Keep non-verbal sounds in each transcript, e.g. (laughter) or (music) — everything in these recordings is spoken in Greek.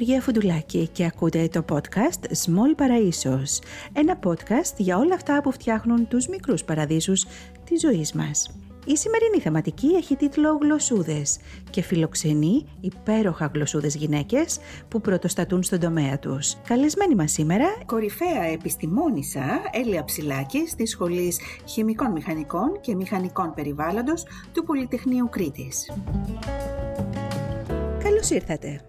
Είμαι η Γεωργία Φουντουλάκη και ακούτε το podcast Small Paraisos, ένα podcast για όλα αυτά που φτιάχνουν τους μικρούς παραδείσους της ζωής μας. Η σημερινή θεματική έχει τίτλο «Γλωσσούδες» και φιλοξενεί υπέροχα γλωσσούδες γυναίκες που πρωτοστατούν στον τομέα τους. Καλεσμένη μας σήμερα, κορυφαία επιστημόνισσα Έλια Ψηλάκης στη Σχολής Χημικών Μηχανικών και Μηχανικών Περιβάλλοντος του Πολυτεχνείου Κρήτης. Καλώς ήρθατε!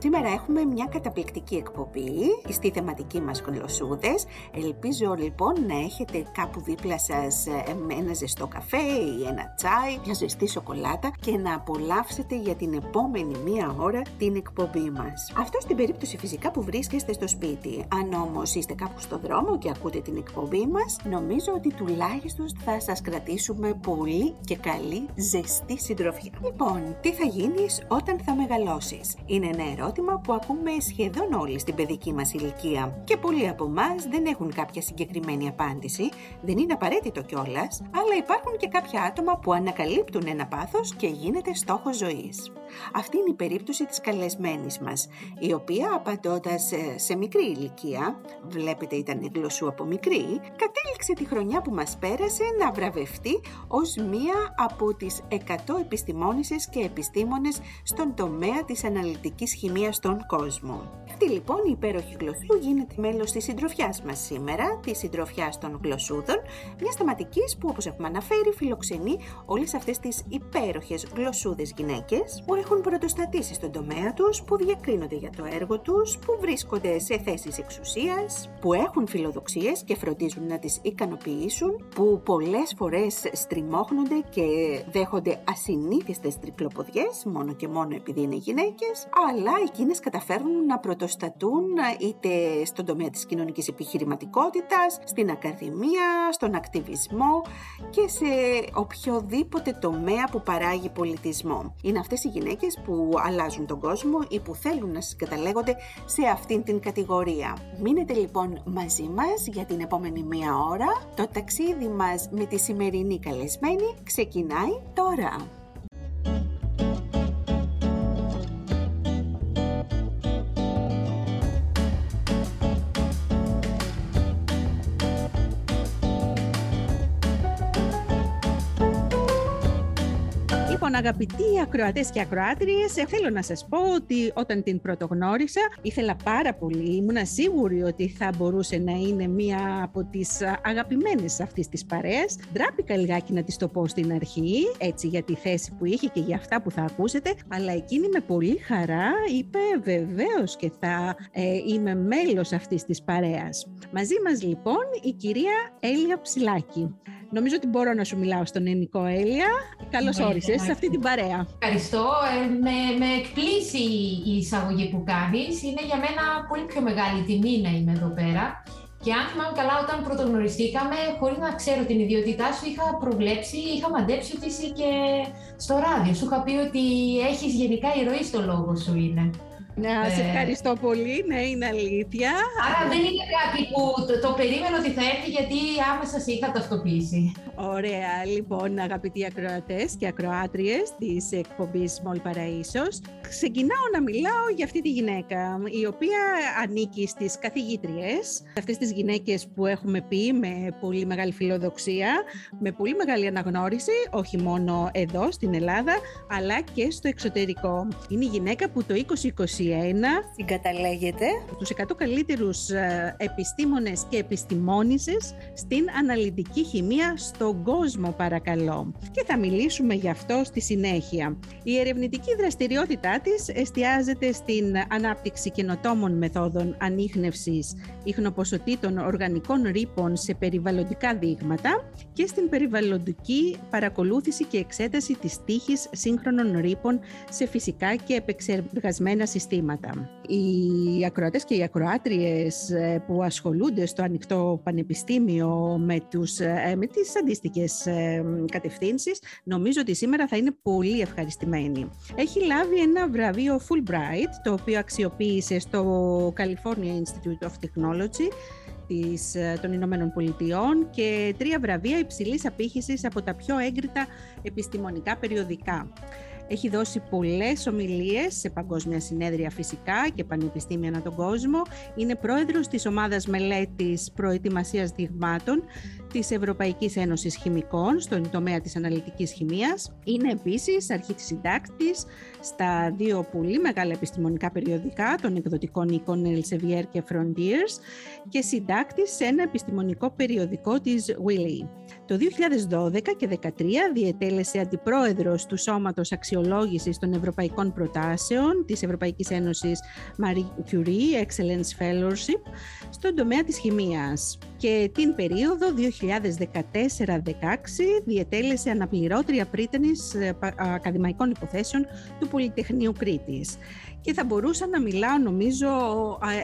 Σήμερα έχουμε μια καταπληκτική εκπομπή στη θεματική μας γλωσσούδες. Ελπίζω λοιπόν να έχετε κάπου δίπλα σας ε, ένα ζεστό καφέ ή ένα τσάι, μια ζεστή σοκολάτα και να απολαύσετε για την επόμενη μία ώρα την εκπομπή μας. Αυτό στην περίπτωση φυσικά που βρίσκεστε στο σπίτι. Αν όμως είστε κάπου στο δρόμο και ακούτε την εκπομπή μας, νομίζω ότι τουλάχιστον θα σας κρατήσουμε πολύ και καλή ζεστή συντροφιά. Λοιπόν, τι θα γίνεις όταν θα μεγαλώσεις; Είναι ένα ερώτημα που ακούμε σχεδόν όλοι στην παιδική μας ηλικία. Και πολλοί από εμάς δεν έχουν κάποια συγκεκριμένη απάντηση, δεν είναι απαραίτητο κιόλας, αλλά υπάρχουν και κάποια άτομα που ανακαλύπτουν ένα πάθος και γίνεται στόχος ζωής. Αυτή είναι η περίπτωση της καλεσμένης μας, η οποία απαντώντας σε μικρή ηλικία, βλέπετε ήταν γλωσσού από μικρή, κατέληξε τη χρονιά που μας πέρασε να βραβευτεί ως μία από τις 100 επιστημόνισες και επιστήμονες στον τομέα της αναλυτικής χημίας στον κόσμο. Αυτή λοιπόν η υπέροχη γλωσσού γίνεται μέλος της συντροφιάς μας σήμερα, της συντροφιάς των γλωσσούδων, μιας θεματικής που όπως έχουμε αναφέρει φιλοξενεί όλες αυτές τις υπέροχες γλωσσούδες γυναίκες που έχουν πρωτοστατήσει στον τομέα τους, που διακρίνονται για το έργο τους, που βρίσκονται σε θέσεις εξουσίας, που έχουν φιλοδοξίες και φροντίζουν να τις ικανοποιήσουν, που πολλές φορές στριμώχνονται και δέχονται ασυνήθιστες τρικλοποδιές μόνο και μόνο επειδή είναι γυναίκες, αλλά εκείνες καταφέρνουν να πρωτοστατούν είτε στον τομέα της κοινωνικής επιχειρηματικότητας, στην ακαδημία, στον ακτιβισμό και σε οποιοδήποτε τομέα που παράγει πολιτισμό. Είναι αυτές οι γυναίκες που αλλάζουν τον κόσμο ή που θέλουν να συγκαταλέγονται σε αυτήν την κατηγορία. Μείνετε λοιπόν μαζί μας για την επόμενη μία ώρα. Το ταξίδι μας με τη σημερινή καλεσμένη ξεκινάει τώρα. Αγαπητοί ακροατές και ακροάτριες, ε, θέλω να σας πω ότι όταν την πρωτογνώρισα, ήθελα πάρα πολύ. Ήμουνα σίγουρη ότι θα μπορούσε να είναι μία από τις αγαπημένες αυτής της παρέας. Ντράπηκα λιγάκι να της το πω στην αρχή, έτσι για τη θέση που είχε και για αυτά που θα ακούσετε. Αλλά εκείνη με πολύ χαρά είπε βεβαίως και θα ε, είμαι μέλος αυτής της παρέας. Μαζί μας λοιπόν η κυρία Έλια Ψηλάκη. Νομίζω ότι μπορώ να σου μιλάω στον ελληνικό Έλια. Καλώς όρισες σε αυτή την παρέα. Ευχαριστώ. Ε, με, με εκπλήσει η εισαγωγή που κάνεις. Είναι για μένα πολύ πιο μεγάλη τιμή να είμαι εδώ πέρα. Και αν θυμάμαι καλά, όταν πρωτογνωριστήκαμε, χωρίς να ξέρω την ιδιότητά σου, είχα προβλέψει, είχα μαντέψει ότι είσαι και στο ράδιο. Σου είχα πει ότι έχεις γενικά ηρωή στο λόγο σου είναι. Να, σε ε, ευχαριστώ πολύ. Ναι, είναι αλήθεια. Άρα δεν είναι κάτι που το, το περίμενα ότι θα έρθει γιατί άμεσα σε είχα ταυτοποιήσει. Ωραία. Λοιπόν, αγαπητοί ακροατές και ακροάτριες της εκπομπής Small Paraisos, ξεκινάω να μιλάω για αυτή τη γυναίκα, η οποία ανήκει στις καθηγήτριες, αυτές τις γυναίκες που έχουμε πει με πολύ μεγάλη φιλοδοξία, με πολύ μεγάλη αναγνώριση, όχι μόνο εδώ στην Ελλάδα, αλλά και στο εξωτερικό. Είναι η γυναίκα που το 2020 συγκαταλέγεται τους 100 καλύτερους ε, επιστήμονες και επιστημόνισες στην αναλυτική χημεία στον κόσμο παρακαλώ. Και θα μιλήσουμε γι' αυτό στη συνέχεια. Η ερευνητική δραστηριότητά της εστιάζεται στην ανάπτυξη καινοτόμων μεθόδων ανείχνευσης ίχνοποσοτήτων οργανικών ρήπων σε περιβαλλοντικά δείγματα και στην περιβαλλοντική παρακολούθηση και εξέταση της τύχης σύγχρονων ρήπων σε φυσικά και επεξεργασμένα συστήματα οι ακροατές και οι ακροάτριες ε, που ασχολούνται στο ανοιχτό πανεπιστήμιο με, τους, ε, με τις αντίστοιχες ε, κατευθύνσεις νομίζω ότι σήμερα θα είναι πολύ ευχαριστημένοι. Έχει λάβει ένα βραβείο Fulbright το οποίο αξιοποίησε στο California Institute of Technology της, ε, των Ηνωμένων Πολιτειών και τρία βραβεία υψηλής απήχησης από τα πιο έγκριτα επιστημονικά περιοδικά. Έχει δώσει πολλές ομιλίες σε παγκόσμια συνέδρια φυσικά και πανεπιστήμια ανά τον κόσμο. Είναι πρόεδρος της ομάδας μελέτης προετοιμασίας δειγμάτων της Ευρωπαϊκής Ένωσης Χημικών στον τομέα της αναλυτικής χημίας. Είναι επίσης αρχής συντάκτης στα δύο πολύ μεγάλα επιστημονικά περιοδικά των εκδοτικών οίκων Elsevier και Frontiers και συντάκτης σε ένα επιστημονικό περιοδικό της Willy. Το 2012 και 2013 διετέλεσε αντιπρόεδρος του Σώματος Αξιολόγησης των Ευρωπαϊκών Προτάσεων της Ευρωπαϊκής Ένωσης Marie Curie Excellence Fellowship στον τομέα της χημίας και την περίοδο 2014-16 διετέλεσε αναπληρώτρια πρίτανης ε, ακαδημαϊκών υποθέσεων του Πολυτεχνείου Κρήτης. Και θα μπορούσα να μιλάω νομίζω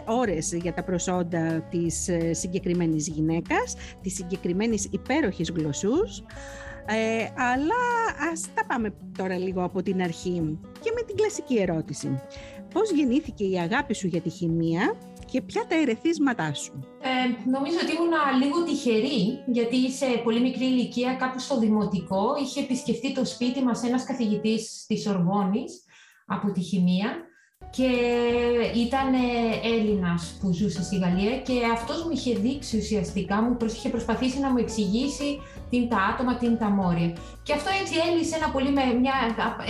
ώρες για τα προσόντα της ε, συγκεκριμένης γυναίκας, της συγκεκριμένης υπέροχης γλωσσούς, ε, αλλά ας τα πάμε τώρα λίγο από την αρχή και με την κλασική ερώτηση. Πώς γεννήθηκε η αγάπη σου για τη χημεία; Και ποια τα ερεθίσματά σου. Ε, νομίζω ότι ήμουν λίγο τυχερή, γιατί σε πολύ μικρή ηλικία, κάπου στο δημοτικό, είχε επισκεφτεί το σπίτι μας ένας καθηγητής της Ορβόνης από τη χημεία και ήταν Έλληνας που ζούσε στη Γαλλία και αυτός μου είχε δείξει ουσιαστικά, μου είχε προσπαθήσει να μου εξηγήσει τι είναι τα άτομα, τι είναι τα μόρια. Και αυτό έτσι έλυσε ένα πολύ, μια,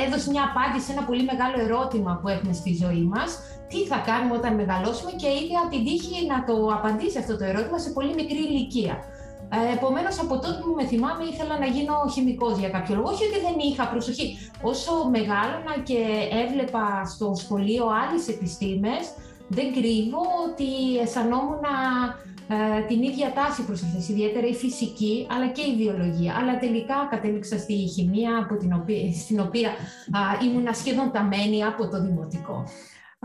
έδωσε μια απάντηση σε ένα πολύ μεγάλο ερώτημα που έχουμε στη ζωή μας. Τι θα κάνουμε όταν μεγαλώσουμε; Και είδα την τύχη να το απαντήσει αυτό το ερώτημα σε πολύ μικρή ηλικία. Ε, Επομένως, από τότε που με θυμάμαι, ήθελα να γίνω χημικός για κάποιο λόγο. Όχι ότι δεν είχα προσοχή. Όσο μεγάλωνα και έβλεπα στο σχολείο άλλες επιστήμες, δεν κρύβω ότι αισθανόμουν ε, την ίδια τάση προς αυτές, ιδιαίτερα η φυσική αλλά και η βιολογία. Αλλά τελικά κατέληξα στη χημεία από την οποία, στην οποία α, ήμουν σχεδόν ταμένη από το δημοτικό.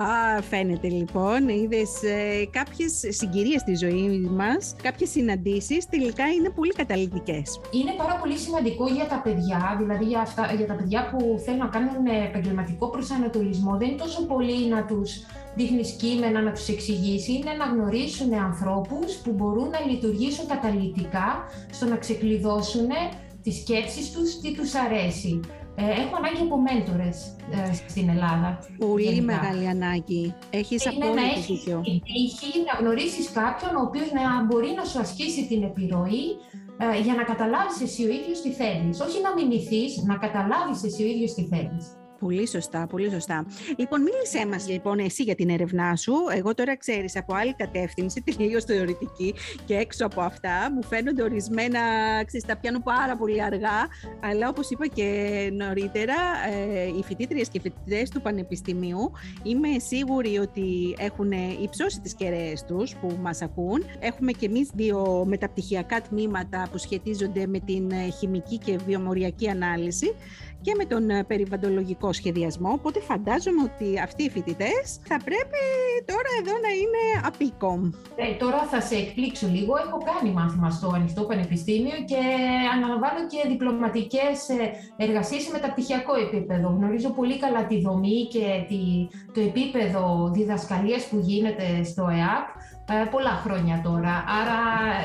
Α, φαίνεται λοιπόν. Είδες ε, κάποιες συγκυρίες στη ζωή μας, κάποιες συναντήσεις τελικά είναι πολύ καταλητικές. Είναι πάρα πολύ σημαντικό για τα παιδιά, δηλαδή για, αυτά, για τα παιδιά που θέλουν να κάνουν επαγγελματικό προσανατολισμό. Δεν είναι τόσο πολύ να τους δείχνεις κείμενα, να τους εξηγήσεις, είναι να γνωρίσουν ανθρώπους που μπορούν να λειτουργήσουν καταλητικά στο να ξεκλειδώσουν τις σκέψεις τους, τι τους αρέσει. Ε, έχω ανάγκη από μέντορε ε, στην Ελλάδα. Πολύ γενικά. μεγάλη ανάγκη. Έχεις απόλυτο να έχεις την τύχη να γνωρίσεις κάποιον ο οποίος να μπορεί να σου ασκήσει την επιρροή ε, για να καταλάβεις εσύ ο ίδιος τι θέλεις. Όχι να μιμηθείς, να καταλάβεις εσύ ο ίδιος τι θέλεις. Πολύ σωστά, πολύ σωστά. Λοιπόν, μίλησέ μας λοιπόν εσύ για την έρευνά σου. Εγώ τώρα ξέρεις από άλλη κατεύθυνση, (laughs) τελείως θεωρητική και έξω από αυτά, μου φαίνονται ορισμένα, ξέρεις, τα πιάνω πάρα πολύ αργά, αλλά όπως είπα και νωρίτερα, ε, οι φοιτήτριες και φοιτητές του Πανεπιστημίου είμαι σίγουρη ότι έχουν υψώσει τις κεραίες τους που μας ακούν. Έχουμε και εμείς δύο μεταπτυχιακά τμήματα που σχετίζονται με την χημική και βιομοριακή ανάλυση και με τον ε, περιβαλλοντολογικό σχεδιασμό. Οπότε φαντάζομαι ότι αυτοί οι φοιτητές θα πρέπει τώρα εδώ να είναι απίκο. Ε, τώρα θα σε εκπλήξω λίγο. Έχω κάνει μάθημα στο Ανοιχτό Πανεπιστήμιο και αναλαμβάνω και διπλωματικές ε, εργασίες σε μεταπτυχιακό επίπεδο. Γνωρίζω πολύ καλά τη δομή και το επίπεδο διδασκαλίας που γίνεται στο ΕΑΠ ε, πολλά χρόνια τώρα. Άρα...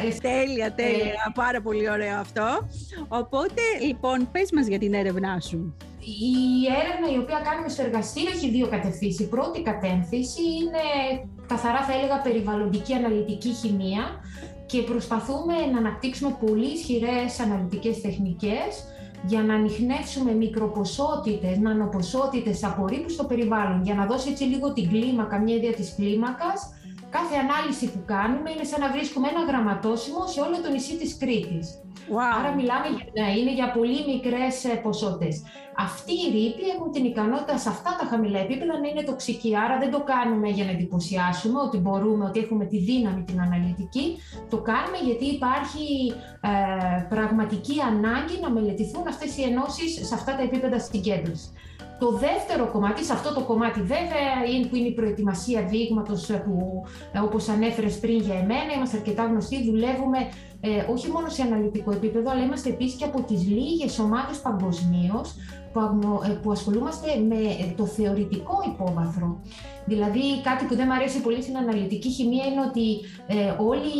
Ε, τέλεια, τέλεια. Ε, πάρα πολύ ωραίο αυτό. Οπότε, λοιπόν, πες μας για την έρευνά σου. Η έρευνα η οποία κάνουμε στο εργαστήριο έχει δύο κατευθύνσεις. Η πρώτη κατεύθυνση είναι καθαρά θα έλεγα περιβαλλοντική αναλυτική χημεία και προσπαθούμε να αναπτύξουμε πολύ ισχυρές αναλυτικές τεχνικές για να ανοιχνεύσουμε μικροποσότητες, νανοποσότητες απορρίπου στο περιβάλλον, για να δώσει έτσι λίγο την κλίμακα, μια ιδέα της κλίμακας κάθε ανάλυση που κάνουμε είναι σαν να βρίσκουμε ένα γραμματόσημο σε όλο το νησί της Κρήτης. Wow. Άρα μιλάμε για, ναι, είναι για πολύ μικρές ε, ποσότητες. Αυτοί οι ρήποι έχουν την ικανότητα σε αυτά τα χαμηλά επίπεδα να είναι τοξικοί. Άρα δεν το κάνουμε για να εντυπωσιάσουμε ότι μπορούμε, ότι έχουμε τη δύναμη την αναλυτική. Το κάνουμε γιατί υπάρχει ε, πραγματική ανάγκη να μελετηθούν αυτές οι ενώσεις σε αυτά τα επίπεδα συγκέντρωσης. Το δεύτερο κομμάτι, σε αυτό το κομμάτι βέβαια, είναι που είναι η προετοιμασία δείγματος που όπως ανέφερες πριν για εμένα, είμαστε αρκετά γνωστοί, δουλεύουμε ε, όχι μόνο σε αναλυτικό επίπεδο, αλλά είμαστε επίσης και από τις λίγες ομάδες παγκοσμίως που, ε, που ασχολούμαστε με ε, το θεωρητικό υπόβαθρο. Δηλαδή κάτι που δεν μου αρέσει πολύ στην αναλυτική χημεία είναι ότι ε, όλοι,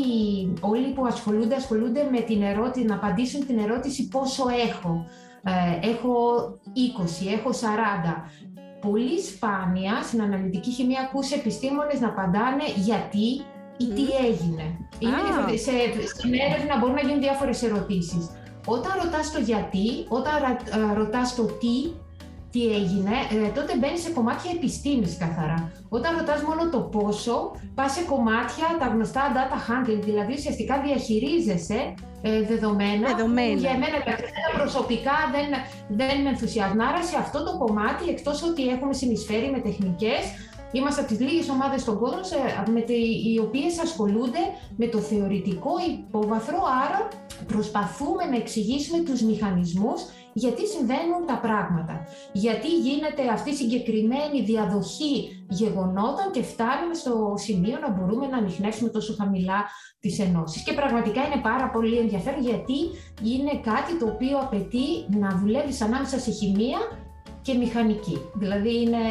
όλοι που ασχολούνται, ασχολούνται με την ερώτηση, να απαντήσουν την ερώτηση πόσο έχω. Ε, έχω 20, έχω 40. Πολύ σπάνια στην αναλυτική χημεία ακούς επιστήμονες να απαντάνε γιατί ή τι έγινε. Είναι σε, στην έρευνα μπορούν να γίνουν διάφορες ερωτήσεις. Όταν ρωτάς το γιατί, όταν ε, ρωτάς το τι, τι έγινε, ε, τότε μπαίνει σε κομμάτια επιστήμης καθαρά. Όταν ρωτάς μόνο το πόσο, πας σε κομμάτια, τα γνωστά data handling, δηλαδή ουσιαστικά διαχειρίζεσαι ε, δεδομένα, δεδομένα. για εμένα προσωπικά δεν, δεν με ενθουσιάζουν. Άρα σε αυτό το κομμάτι, εκτός ότι έχουμε συνεισφέρει με τεχνικές, Είμαστε από τις λίγες ομάδες στον κόσμο με οι οποίες ασχολούνται με το θεωρητικό υπόβαθρο, άρα προσπαθούμε να εξηγήσουμε τους μηχανισμούς γιατί συμβαίνουν τα πράγματα. Γιατί γίνεται αυτή η συγκεκριμένη διαδοχή γεγονότων και φτάνουμε στο σημείο να μπορούμε να ανοιχνεύσουμε τόσο χαμηλά τις ενώσεις. Και πραγματικά είναι πάρα πολύ ενδιαφέρον γιατί είναι κάτι το οποίο απαιτεί να δουλεύεις ανάμεσα σε χημεία και μηχανική. Δηλαδή είναι,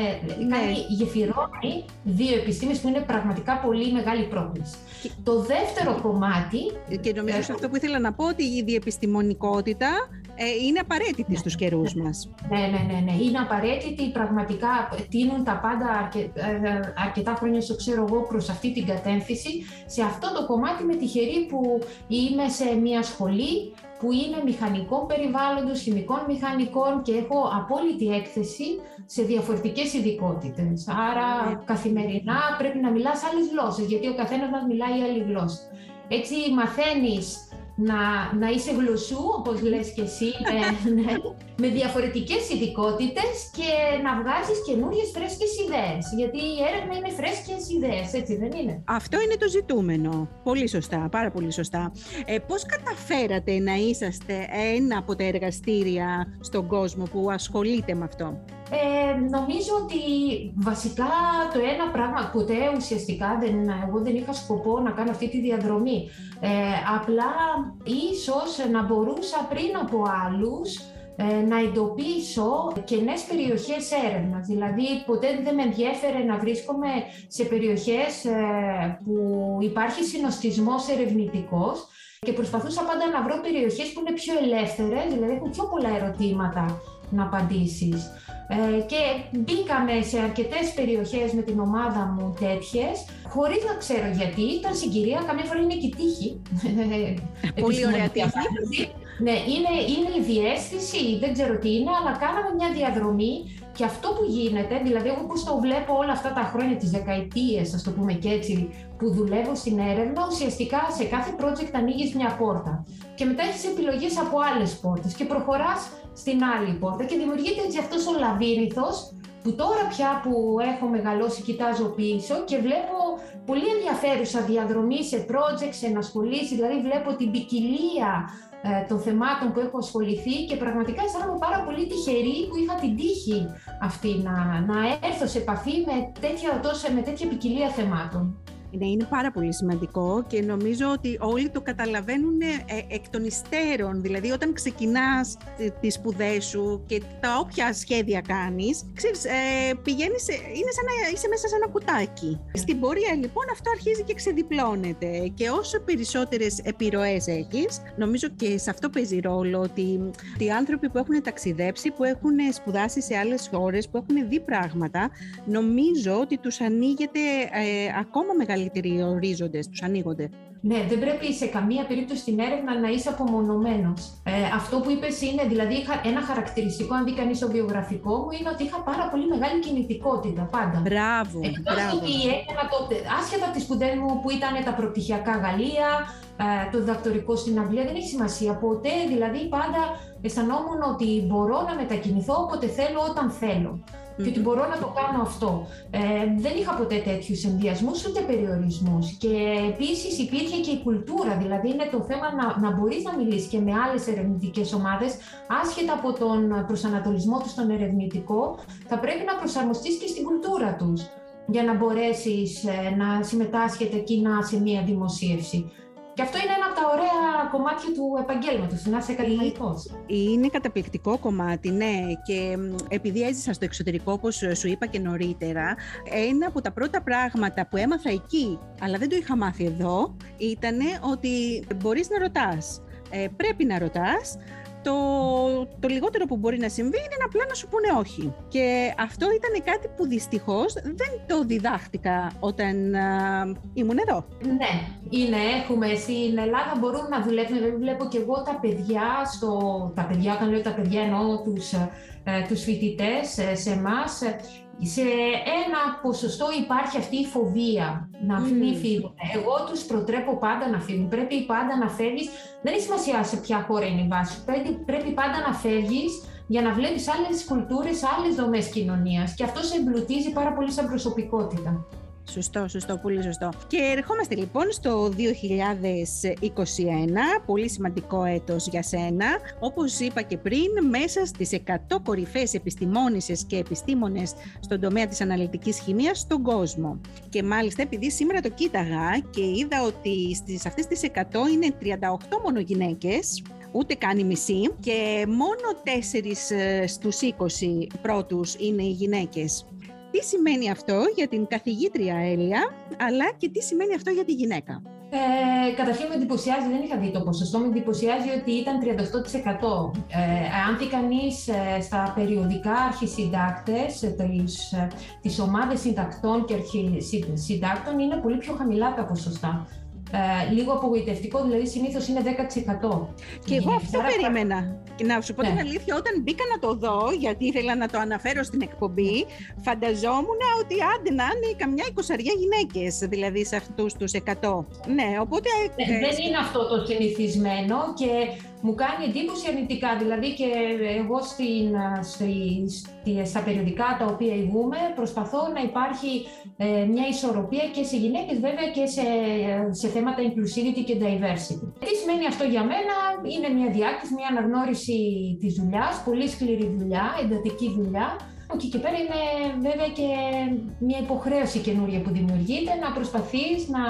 ναι. κάνει, γεφυρώνει δύο επιστήμες που είναι πραγματικά πολύ μεγάλη πρόκληση. Το δεύτερο κομμάτι... Και νομίζω σε αυτό που ήθελα να πω ότι η διεπιστημονικότητα ε, είναι απαραίτητη ναι, στους καιρούς ναι. μας. Ναι, ναι, ναι, ναι. Είναι απαραίτητη. Πραγματικά τίνουν τα πάντα αρκε, ε, αρκετά χρόνια, στο ξέρω εγώ, προς αυτή την κατεύθυνση. Σε αυτό το κομμάτι με τυχερή που είμαι σε μια σχολή που είναι μηχανικών περιβάλλοντος, χημικών μηχανικών και έχω απόλυτη έκθεση σε διαφορετικές ειδικότητες. Άρα ναι. καθημερινά πρέπει να μιλάς άλλες γλώσσες, γιατί ο καθένας μας μιλάει άλλη γλώσσα. Έτσι μαθαίνεις να, να είσαι γλωσσού, όπως λες και εσύ, με, (laughs) ναι, με διαφορετικές ειδικότητες και να βγάζεις καινούριες φρέσκες ιδέες. Γιατί η έρευνα είναι φρέσκες ιδέες, έτσι δεν είναι; Αυτό είναι το ζητούμενο. Πολύ σωστά, πάρα πολύ σωστά. Ε, πώς καταφέρατε να είσαστε ένα από τα εργαστήρια στον κόσμο που ασχολείται με αυτό; Ε, νομίζω ότι βασικά το ένα πράγμα, ποτέ ουσιαστικά δεν, εγώ δεν είχα σκοπό να κάνω αυτή τη διαδρομή. Ε, απλά ίσως να μπορούσα πριν από άλλους ε, να εντοπίσω κενές περιοχές έρευνας. Δηλαδή, ποτέ δεν με ενδιέφερε να βρίσκομαι σε περιοχές ε, που υπάρχει συνοστισμός ερευνητικός και προσπαθούσα πάντα να βρω περιοχές που είναι πιο ελεύθερες, δηλαδή έχουν πιο πολλά ερωτήματα να απαντήσεις. Ε, και μπήκαμε σε αρκετές περιοχές με την ομάδα μου τέτοιες, χωρίς να ξέρω γιατί, ήταν συγκυρία, καμιά φορά είναι και τύχη. Πολύ ωραία τύχη. Ναι, είναι, είναι η διέστηση, δεν ξέρω τι είναι, αλλά κάναμε μια διαδρομή και αυτό που γίνεται, δηλαδή εγώ όπως το βλέπω όλα αυτά τα χρόνια, τις δεκαετίες, ας το πούμε και έτσι, που δουλεύω στην έρευνα, ουσιαστικά σε κάθε project ανοίγεις μια πόρτα και μετά έχεις επιλογές από άλλες πόρτες και προχωράς στην άλλη πόρτα και δημιουργείται έτσι αυτός ο λαβύρινθος που τώρα πια που έχω μεγαλώσει κοιτάζω πίσω και βλέπω πολύ ενδιαφέρουσα διαδρομή σε project, σε ενασχολήσεις, δηλαδή βλέπω την ποικιλία ε, των θεμάτων που έχω ασχοληθεί και πραγματικά αισθάνομαι πάρα πολύ τυχερή που είχα την τύχη αυτή να, να έρθω σε επαφή με τέτοια, τόσο, με τέτοια ποικιλία θεμάτων. Ναι, είναι πάρα πολύ σημαντικό και νομίζω ότι όλοι το καταλαβαίνουν ε, εκ των υστέρων. Δηλαδή, όταν ξεκινάς τις σπουδές σου και τα όποια σχέδια κάνεις, ξέρεις, ε, πηγαίνεις, είναι σαν να είσαι μέσα σε ένα κουτάκι. Στην πορεία, λοιπόν, αυτό αρχίζει και ξεδιπλώνεται. Και όσο περισσότερες επιρροές έχεις, νομίζω και σε αυτό παίζει ρόλο ότι οι άνθρωποι που έχουν ταξιδέψει, που έχουν σπουδάσει σε άλλες χώρες, που έχουν δει πράγματα, νομίζω ότι τους ανοίγεται ε, ακόμα μεγαλύτερη μεγαλύτεροι ορίζοντε, τους ανοίγονται. Ναι, δεν πρέπει σε καμία περίπτωση στην έρευνα να είσαι απομονωμένος. Ε, αυτό που είπες είναι, δηλαδή, είχα ένα χαρακτηριστικό, αν δει κανείς το βιογραφικό μου, είναι ότι είχα πάρα πολύ μεγάλη κινητικότητα πάντα. Μπράβο. Εκτός ότι έκανα τότε, άσχετα από τι σπουδέ μου που ήταν τα προπτυχιακά Γαλλία, ε, το διδακτορικό στην Αγγλία, δεν έχει σημασία. Ποτέ, δηλαδή, πάντα αισθανόμουν ότι μπορώ να μετακινηθώ όποτε θέλω, όταν θέλω. Και ότι μπορώ να το κάνω αυτό. Ε, δεν είχα ποτέ τέτοιους ενδιασμούς ούτε περιορισμούς. Και επίσης υπήρχε και η κουλτούρα, δηλαδή είναι το θέμα να, να μπορείς να μιλήσεις και με άλλες ερευνητικές ομάδες, άσχετα από τον προσανατολισμό τους στον ερευνητικό, θα πρέπει να προσαρμοστείς και στην κουλτούρα τους για να μπορέσεις ε, να συμμετάσχετε κοινά σε μία δημοσίευση. Και αυτό είναι ένα από τα ωραία κομμάτια του επαγγέλματος, να είσαι ακαδημαϊκό. Είναι καταπληκτικό κομμάτι, ναι. Και επειδή έζησα στο εξωτερικό, όπως σου είπα και νωρίτερα, ένα από τα πρώτα πράγματα που έμαθα εκεί, αλλά δεν το είχα μάθει εδώ, ήταν ότι μπορείς να ρωτάς. Ε, πρέπει να ρωτάς το, το λιγότερο που μπορεί να συμβεί είναι απλά να σου πούνε όχι. Και αυτό ήταν κάτι που δυστυχώς δεν το διδάχτηκα όταν α, ήμουν εδώ. Ναι, είναι, έχουμε. Στην Ελλάδα μπορούν να δουλεύουν, δηλαδή βλέπω και εγώ τα παιδιά, στο, τα παιδιά, όταν λέω τα παιδιά εννοώ τους, ε, τους φοιτητές ε, σε εμάς σε ένα ποσοστό υπάρχει αυτή η φοβία να mm. μην φύγουν. Εγώ τους προτρέπω πάντα να φύγουν. Πρέπει πάντα να φεύγεις. Δεν έχει σημασία σε ποια χώρα είναι η βάση. Πρέπει, πρέπει πάντα να φεύγεις για να βλέπεις άλλες κουλτούρες, άλλες δομές κοινωνίας. Και αυτό σε εμπλουτίζει πάρα πολύ σαν προσωπικότητα. Σωστό, σωστό, πολύ σωστό. Και ερχόμαστε λοιπόν στο 2021, πολύ σημαντικό έτος για σένα. Όπως είπα και πριν, μέσα στις 100 κορυφαίες επιστημόνισσες και επιστήμονες στον τομέα της αναλυτικής χημίας στον κόσμο. Και μάλιστα επειδή σήμερα το κοίταγα και είδα ότι στις αυτές τις 100 είναι 38 μόνο γυναίκες, ούτε καν η μισή και μόνο 4 ε, στους 20 πρώτους είναι οι γυναίκες τι σημαίνει αυτό για την καθηγήτρια Έλια, αλλά και τι σημαίνει αυτό για τη γυναίκα; Ε, καταρχήν με εντυπωσιάζει, δεν είχα δει το ποσοστό, με εντυπωσιάζει ότι ήταν 38%. Ε, αν δει κανείς ε, στα περιοδικά αρχισυντάκτες, ε, τις, ε, τις ομάδες συντακτών και αρχισυντάκτων, είναι πολύ πιο χαμηλά τα ποσοστά ε, λίγο απογοητευτικό, δηλαδή συνήθως είναι 10%. Και εγώ αυτό περίμενα. Και να σου πω την ναι. αλήθεια, όταν μπήκα να το δω, γιατί ήθελα να το αναφέρω στην εκπομπή, φανταζόμουν ότι άντε να είναι καμιά εικοσαριά γυναίκες, δηλαδή σε αυτούς τους 100. Ναι, οπότε. Ε, δεν είναι αυτό το συνηθισμένο και μου κάνει εντύπωση αρνητικά. Δηλαδή και εγώ στην, στη, στα περιοδικά τα οποία ηγούμε προσπαθώ να υπάρχει ε, μια ισορροπία και σε γυναίκες βέβαια και σε, σε θέματα inclusivity και diversity. Τι σημαίνει αυτό για μένα, είναι μια διάκριση, μια αναγνώριση της δουλειάς, πολύ σκληρή δουλειά, εντατική δουλειά, και εκεί πέρα είναι βέβαια και μια υποχρέωση καινούρια που δημιουργείται να προσπαθείς να,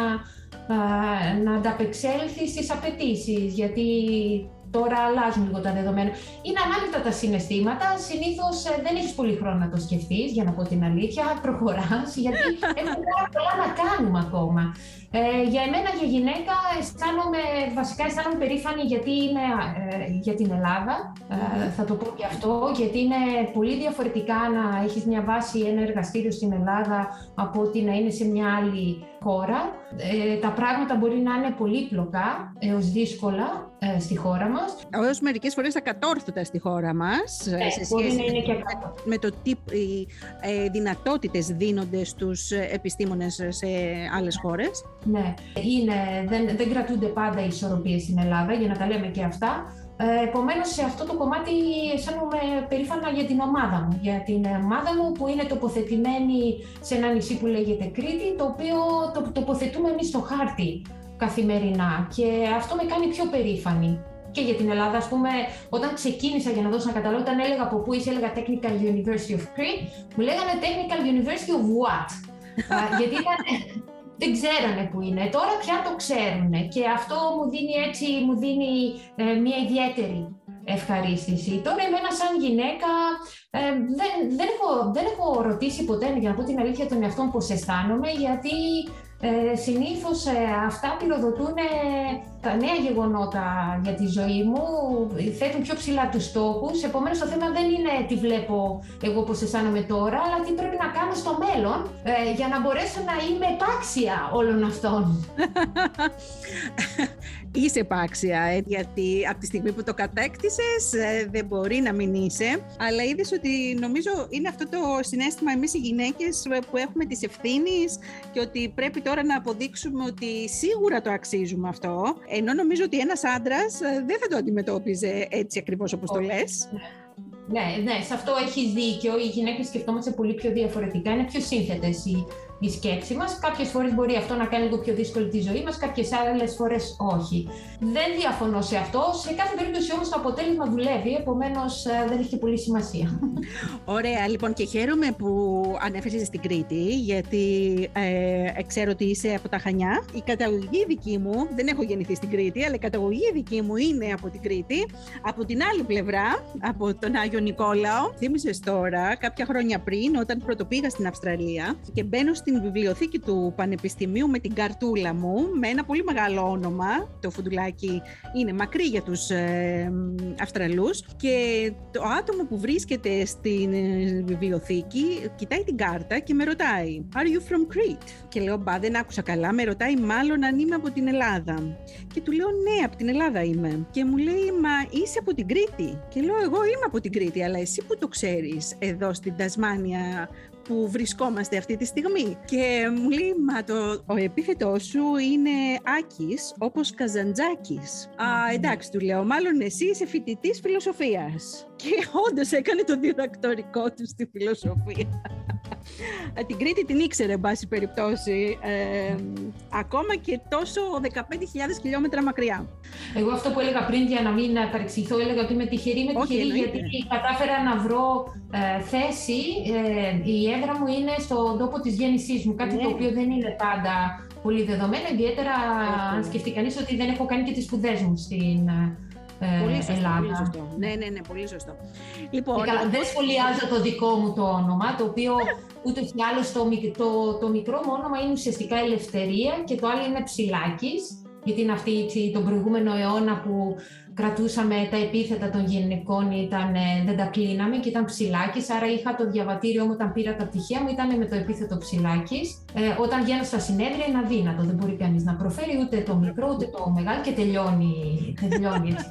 να ανταπεξέλθεις στις απαιτήσεις, γιατί Τώρα αλλάζουν λίγο τα δεδομένα. Είναι ανάλυτα τα συναισθήματα. Συνήθως ε, δεν έχεις πολύ χρόνο να το σκεφτείς, για να πω την αλήθεια. (laughs) Προχωράς, γιατί έχουμε πάρα πολλά να κάνουμε ακόμα. Ε, για εμένα, για γυναίκα, αισθάνομαι, βασικά αισθάνομαι περήφανη γιατί είμαι ε, για την Ελλάδα. Ε, θα το πω και αυτό, γιατί είναι πολύ διαφορετικά να έχεις μια βάση, ένα εργαστήριο στην Ελλάδα από ότι να είναι σε μια άλλη χώρα. Ε, τα πράγματα μπορεί να είναι πολύπλοκα έως δύσκολα ε, στη χώρα μας. Έως μερικές φορές ακατόρθωτα στη χώρα μας, ε, σε σχέση να είναι και με το τι ε, δυνατότητες δίνονται στους επιστήμονες σε άλλες χώρες. Ναι, είναι, δεν, δεν κρατούνται πάντα οι ισορροπίες στην Ελλάδα, για να τα λέμε και αυτά. Ε, Επομένως, σε αυτό το κομμάτι αισθάνομαι περήφανα για την ομάδα μου. Για την ομάδα μου που είναι τοποθετημένη σε ένα νησί που λέγεται Κρήτη, το οποίο το τοποθετούμε εμείς στο χάρτη καθημερινά. Και αυτό με κάνει πιο περήφανη. Και για την Ελλάδα, ας πούμε, όταν ξεκίνησα για να δώσω ένα καταλόγο, όταν έλεγα από πού είσαι, έλεγα Technical University of Crete, μου λέγανε Technical University of what? γιατί ήταν, δεν ξέρανε που είναι. Τώρα πια το ξέρουν και αυτό μου δίνει έτσι, μου δίνει ε, μια ιδιαίτερη ευχαρίστηση. Τώρα εμένα σαν γυναίκα ε, δεν, δεν, έχω, δεν έχω ρωτήσει ποτέ, για να πω την αλήθεια, τον εαυτό μου πώς αισθάνομαι, γιατί ε, συνήθως ε, αυτά πυροδοτούν τα νέα γεγονότα για τη ζωή μου, θέτουν πιο ψηλά τους στόχους, επομένως το θέμα δεν είναι τι βλέπω εγώ πώς αισθάνομαι τώρα, αλλά τι πρέπει να κάνω στο μέλλον ε, για να μπορέσω να είμαι επάξια όλων αυτών. (laughs) είσαι επάξια, ε, γιατί από τη στιγμή που το κατέκτησες ε, δεν μπορεί να μην είσαι, αλλά είδες ότι νομίζω είναι αυτό το συνέστημα εμείς οι γυναίκες που έχουμε τις ευθύνη και ότι πρέπει τώρα να αποδείξουμε ότι σίγουρα το αξίζουμε αυτό, ενώ νομίζω ότι ένας άντρας ε, δεν θα το αντιμετώπιζε έτσι ακριβώς όπως το λες. Ναι, ναι, σε αυτό έχει δίκιο. Οι γυναίκες σκεφτόμαστε πολύ πιο διαφορετικά. Είναι πιο σύνθετες οι η σκέψη μας. Κάποιες φορές μπορεί αυτό να κάνει λίγο πιο δύσκολη τη ζωή μας, κάποιες άλλες φορές όχι. Δεν διαφωνώ σε αυτό. Σε κάθε περίπτωση όμως το αποτέλεσμα δουλεύει, επομένως ε, δεν έχει και πολύ σημασία. Ωραία, λοιπόν, και χαίρομαι που ανέφερες στην Κρήτη, γιατί ε, ξέρω ότι είσαι από τα Χανιά. Η καταγωγή δική μου, δεν έχω γεννηθεί στην Κρήτη, αλλά η καταγωγή δική μου είναι από την Κρήτη. Από την άλλη πλευρά, από τον Άγιο Νικόλαο. Θύμισε τώρα, κάποια χρόνια πριν, όταν πρωτοπήγα στην Αυστραλία και μπαίνω στην στην βιβλιοθήκη του Πανεπιστημίου με την καρτούλα μου, με ένα πολύ μεγάλο όνομα. Το φουντουλάκι είναι μακρύ για τους ε, Αυστραλούς και το άτομο που βρίσκεται στην ε, βιβλιοθήκη κοιτάει την κάρτα και με ρωτάει «Are you from Crete» και λέω «Μπα, δεν άκουσα καλά, με ρωτάει μάλλον αν είμαι από την Ελλάδα». Και του λέω «Ναι, από την Ελλάδα είμαι». Και μου λέει «Μα είσαι από την Κρήτη». Και λέω «Εγώ είμαι από την Κρήτη, αλλά εσύ που το ξέρεις εδώ στην Τασμάνια που βρισκόμαστε αυτή τη στιγμή. Και μου λέει, μα το, ο επίθετός σου είναι Άκης, όπως Καζαντζάκης. Α, εντάξει, του λέω, μάλλον εσύ είσαι φοιτητής φιλοσοφίας. Και όντως έκανε το διδακτορικό του στη φιλοσοφία. την Κρήτη την ήξερε, εν πάση περιπτώσει, ε, ακόμα και τόσο 15.000 χιλιόμετρα μακριά. Εγώ αυτό που έλεγα πριν για να μην παρεξηγηθώ, έλεγα ότι είμαι τυχερή, με τυχερή γιατί κατάφερα να βρω ε, θέση. Ε, η έδρα μου είναι στον τόπο της γέννησής μου, κάτι το ναι. οποίο δεν είναι πάντα πολύ δεδομένο, ιδιαίτερα αν σκεφτεί κανείς ότι δεν έχω κάνει και τις σπουδές μου στην ε, πολύ σωστό, Ελλάδα. Πολύ σωστό. Ναι, ναι, ναι, πολύ σωστό. Λοιπόν, καλά, λοιπόν, δεν σχολιάζω το δικό μου το όνομα, το οποίο ούτε ή άλλως το, το, το μικρό μου όνομα είναι ουσιαστικά Ελευθερία και το άλλο είναι Ψηλάκης, γιατί είναι αυτή τον προηγούμενο αιώνα που κρατούσαμε τα επίθετα των γυναικών, ήταν, ε, δεν τα κλείναμε και ήταν ψηλάκι. Άρα είχα το διαβατήριο μου όταν πήρα τα πτυχία μου, ήταν με το επίθετο ψηλάκι. Ε, όταν βγαίνω στα συνέδρια είναι αδύνατο. Δεν μπορεί κανείς να προφέρει ούτε το μικρό ούτε το μεγάλο και τελειώνει, τελειώνει έτσι.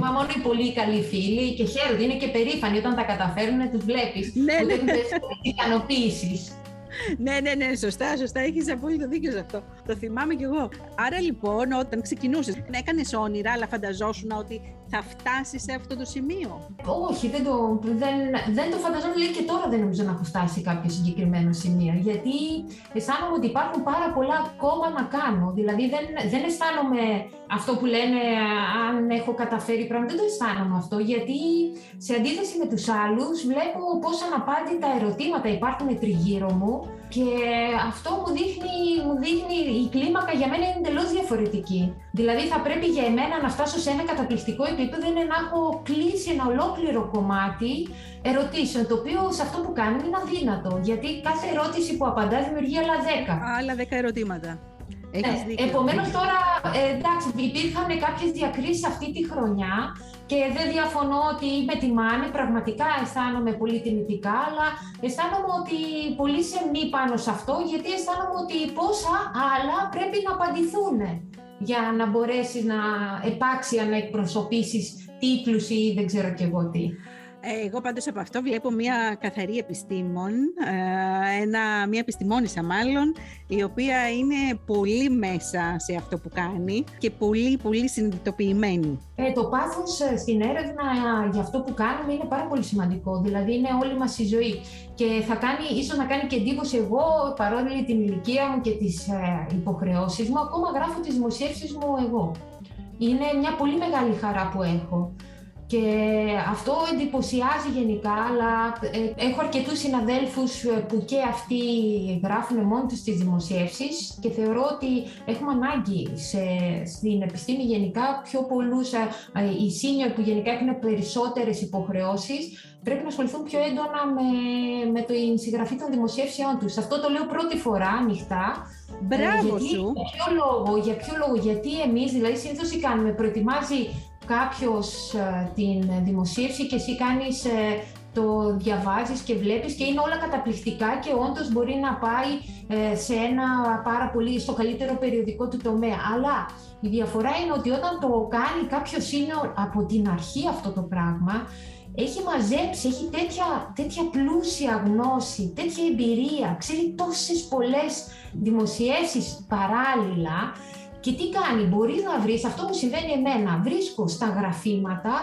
Μα μόνο οι πολύ καλοί φίλοι και χαίρονται, είναι και περήφανοι όταν τα καταφέρουν, τους βλέπεις. Ναι, ναι. ικανοποίηση ναι, ναι, ναι, σωστά, σωστά. Έχεις απόλυτο δίκιο σε αυτό. Το θυμάμαι κι εγώ. Άρα λοιπόν, όταν ξεκινούσες, έκανες όνειρα, αλλά φανταζόσουν ότι θα φτάσεις σε αυτό το σημείο; Όχι, δεν το, δεν, δεν το φανταζόμουν. Λέει και τώρα δεν νομίζω να έχω φτάσει σε κάποιο συγκεκριμένο σημείο. Γιατί αισθάνομαι ότι υπάρχουν πάρα πολλά ακόμα να κάνω. Δηλαδή δεν, δεν αισθάνομαι αυτό που λένε αν έχω καταφέρει πράγματα. Δεν το αισθάνομαι αυτό. Γιατί σε αντίθεση με τους άλλους, βλέπω πώς αναπάντητα ερωτήματα υπάρχουν τριγύρω μου και αυτό μου δείχνει, μου δείχνει, η κλίμακα για μένα είναι εντελώς διαφορετική. Δηλαδή θα πρέπει για εμένα να φτάσω σε ένα καταπληκτικό επίπεδο είναι να έχω κλείσει ένα ολόκληρο κομμάτι ερωτήσεων, το οποίο σε αυτό που κάνουμε είναι αδύνατο. Γιατί κάθε ερώτηση που απαντάς δημιουργεί άλλα δέκα. Άλλα δέκα ερωτήματα. Έχεις ναι. Επομένως, τώρα ε, εντάξει, υπήρχαν κάποιες διακρίσεις αυτή τη χρονιά και δεν διαφωνώ ότι είμαι τιμάνη, πραγματικά αισθάνομαι πολύ τιμητικά, αλλά αισθάνομαι ότι πολύ σεμνή πάνω σε αυτό, γιατί αισθάνομαι ότι πόσα άλλα πρέπει να απαντηθούν για να μπορέσεις να επάξια να εκπροσωπήσεις τίτλους ή δεν ξέρω και εγώ τι. Εγώ πάντως από αυτό βλέπω μια καθαρή επιστήμον, ε, ένα, μια επιστημόνισσα μάλλον, η οποία είναι πολύ μέσα σε αυτό που κάνει και πολύ πολύ συνειδητοποιημένη. Ε, το πάθος ε, στην έρευνα για αυτό που κάνουμε είναι πάρα πολύ σημαντικό, δηλαδή είναι όλη μας η ζωή και θα κάνει, ίσως να κάνει και εντύπωση εγώ παρόλη την ηλικία μου και τις ε, υποχρεώσεις μου, ακόμα γράφω τις δημοσίευσεις μου εγώ. Είναι μια πολύ μεγάλη χαρά που έχω. Και αυτό εντυπωσιάζει γενικά, αλλά ε, έχω αρκετούς συναδέλφους ε, που και αυτοί γράφουν μόνοι τους τις δημοσιεύσεις και θεωρώ ότι έχουμε ανάγκη σε, στην επιστήμη γενικά πιο πολλούς, ε, οι senior που γενικά έχουν περισσότερες υποχρεώσεις, πρέπει να ασχοληθούν πιο έντονα με, με την συγγραφή των δημοσιεύσεών τους. Αυτό το λέω πρώτη φορά ανοιχτά, Μπράβο γιατί, σου! Για ποιο, λόγο, για ποιο λόγο, γιατί εμείς, δηλαδή συνήθως τι κάνουμε, προετοιμάζει κάποιος ε, την δημοσίευση και εσύ κάνεις ε, το διαβάζεις και βλέπεις και είναι όλα καταπληκτικά και όντως μπορεί να πάει ε, σε ένα πάρα πολύ, στο καλύτερο περιοδικό του τομέα. Αλλά η διαφορά είναι ότι όταν το κάνει κάποιος είναι από την αρχή αυτό το πράγμα, έχει μαζέψει, έχει τέτοια, τέτοια πλούσια γνώση, τέτοια εμπειρία, ξέρει τόσες πολλές δημοσιεύσεις παράλληλα Και τι κάνει, μπορεί να βρεις, αυτό μου συμβαίνει εμένα, βρίσκω στα γραφήματα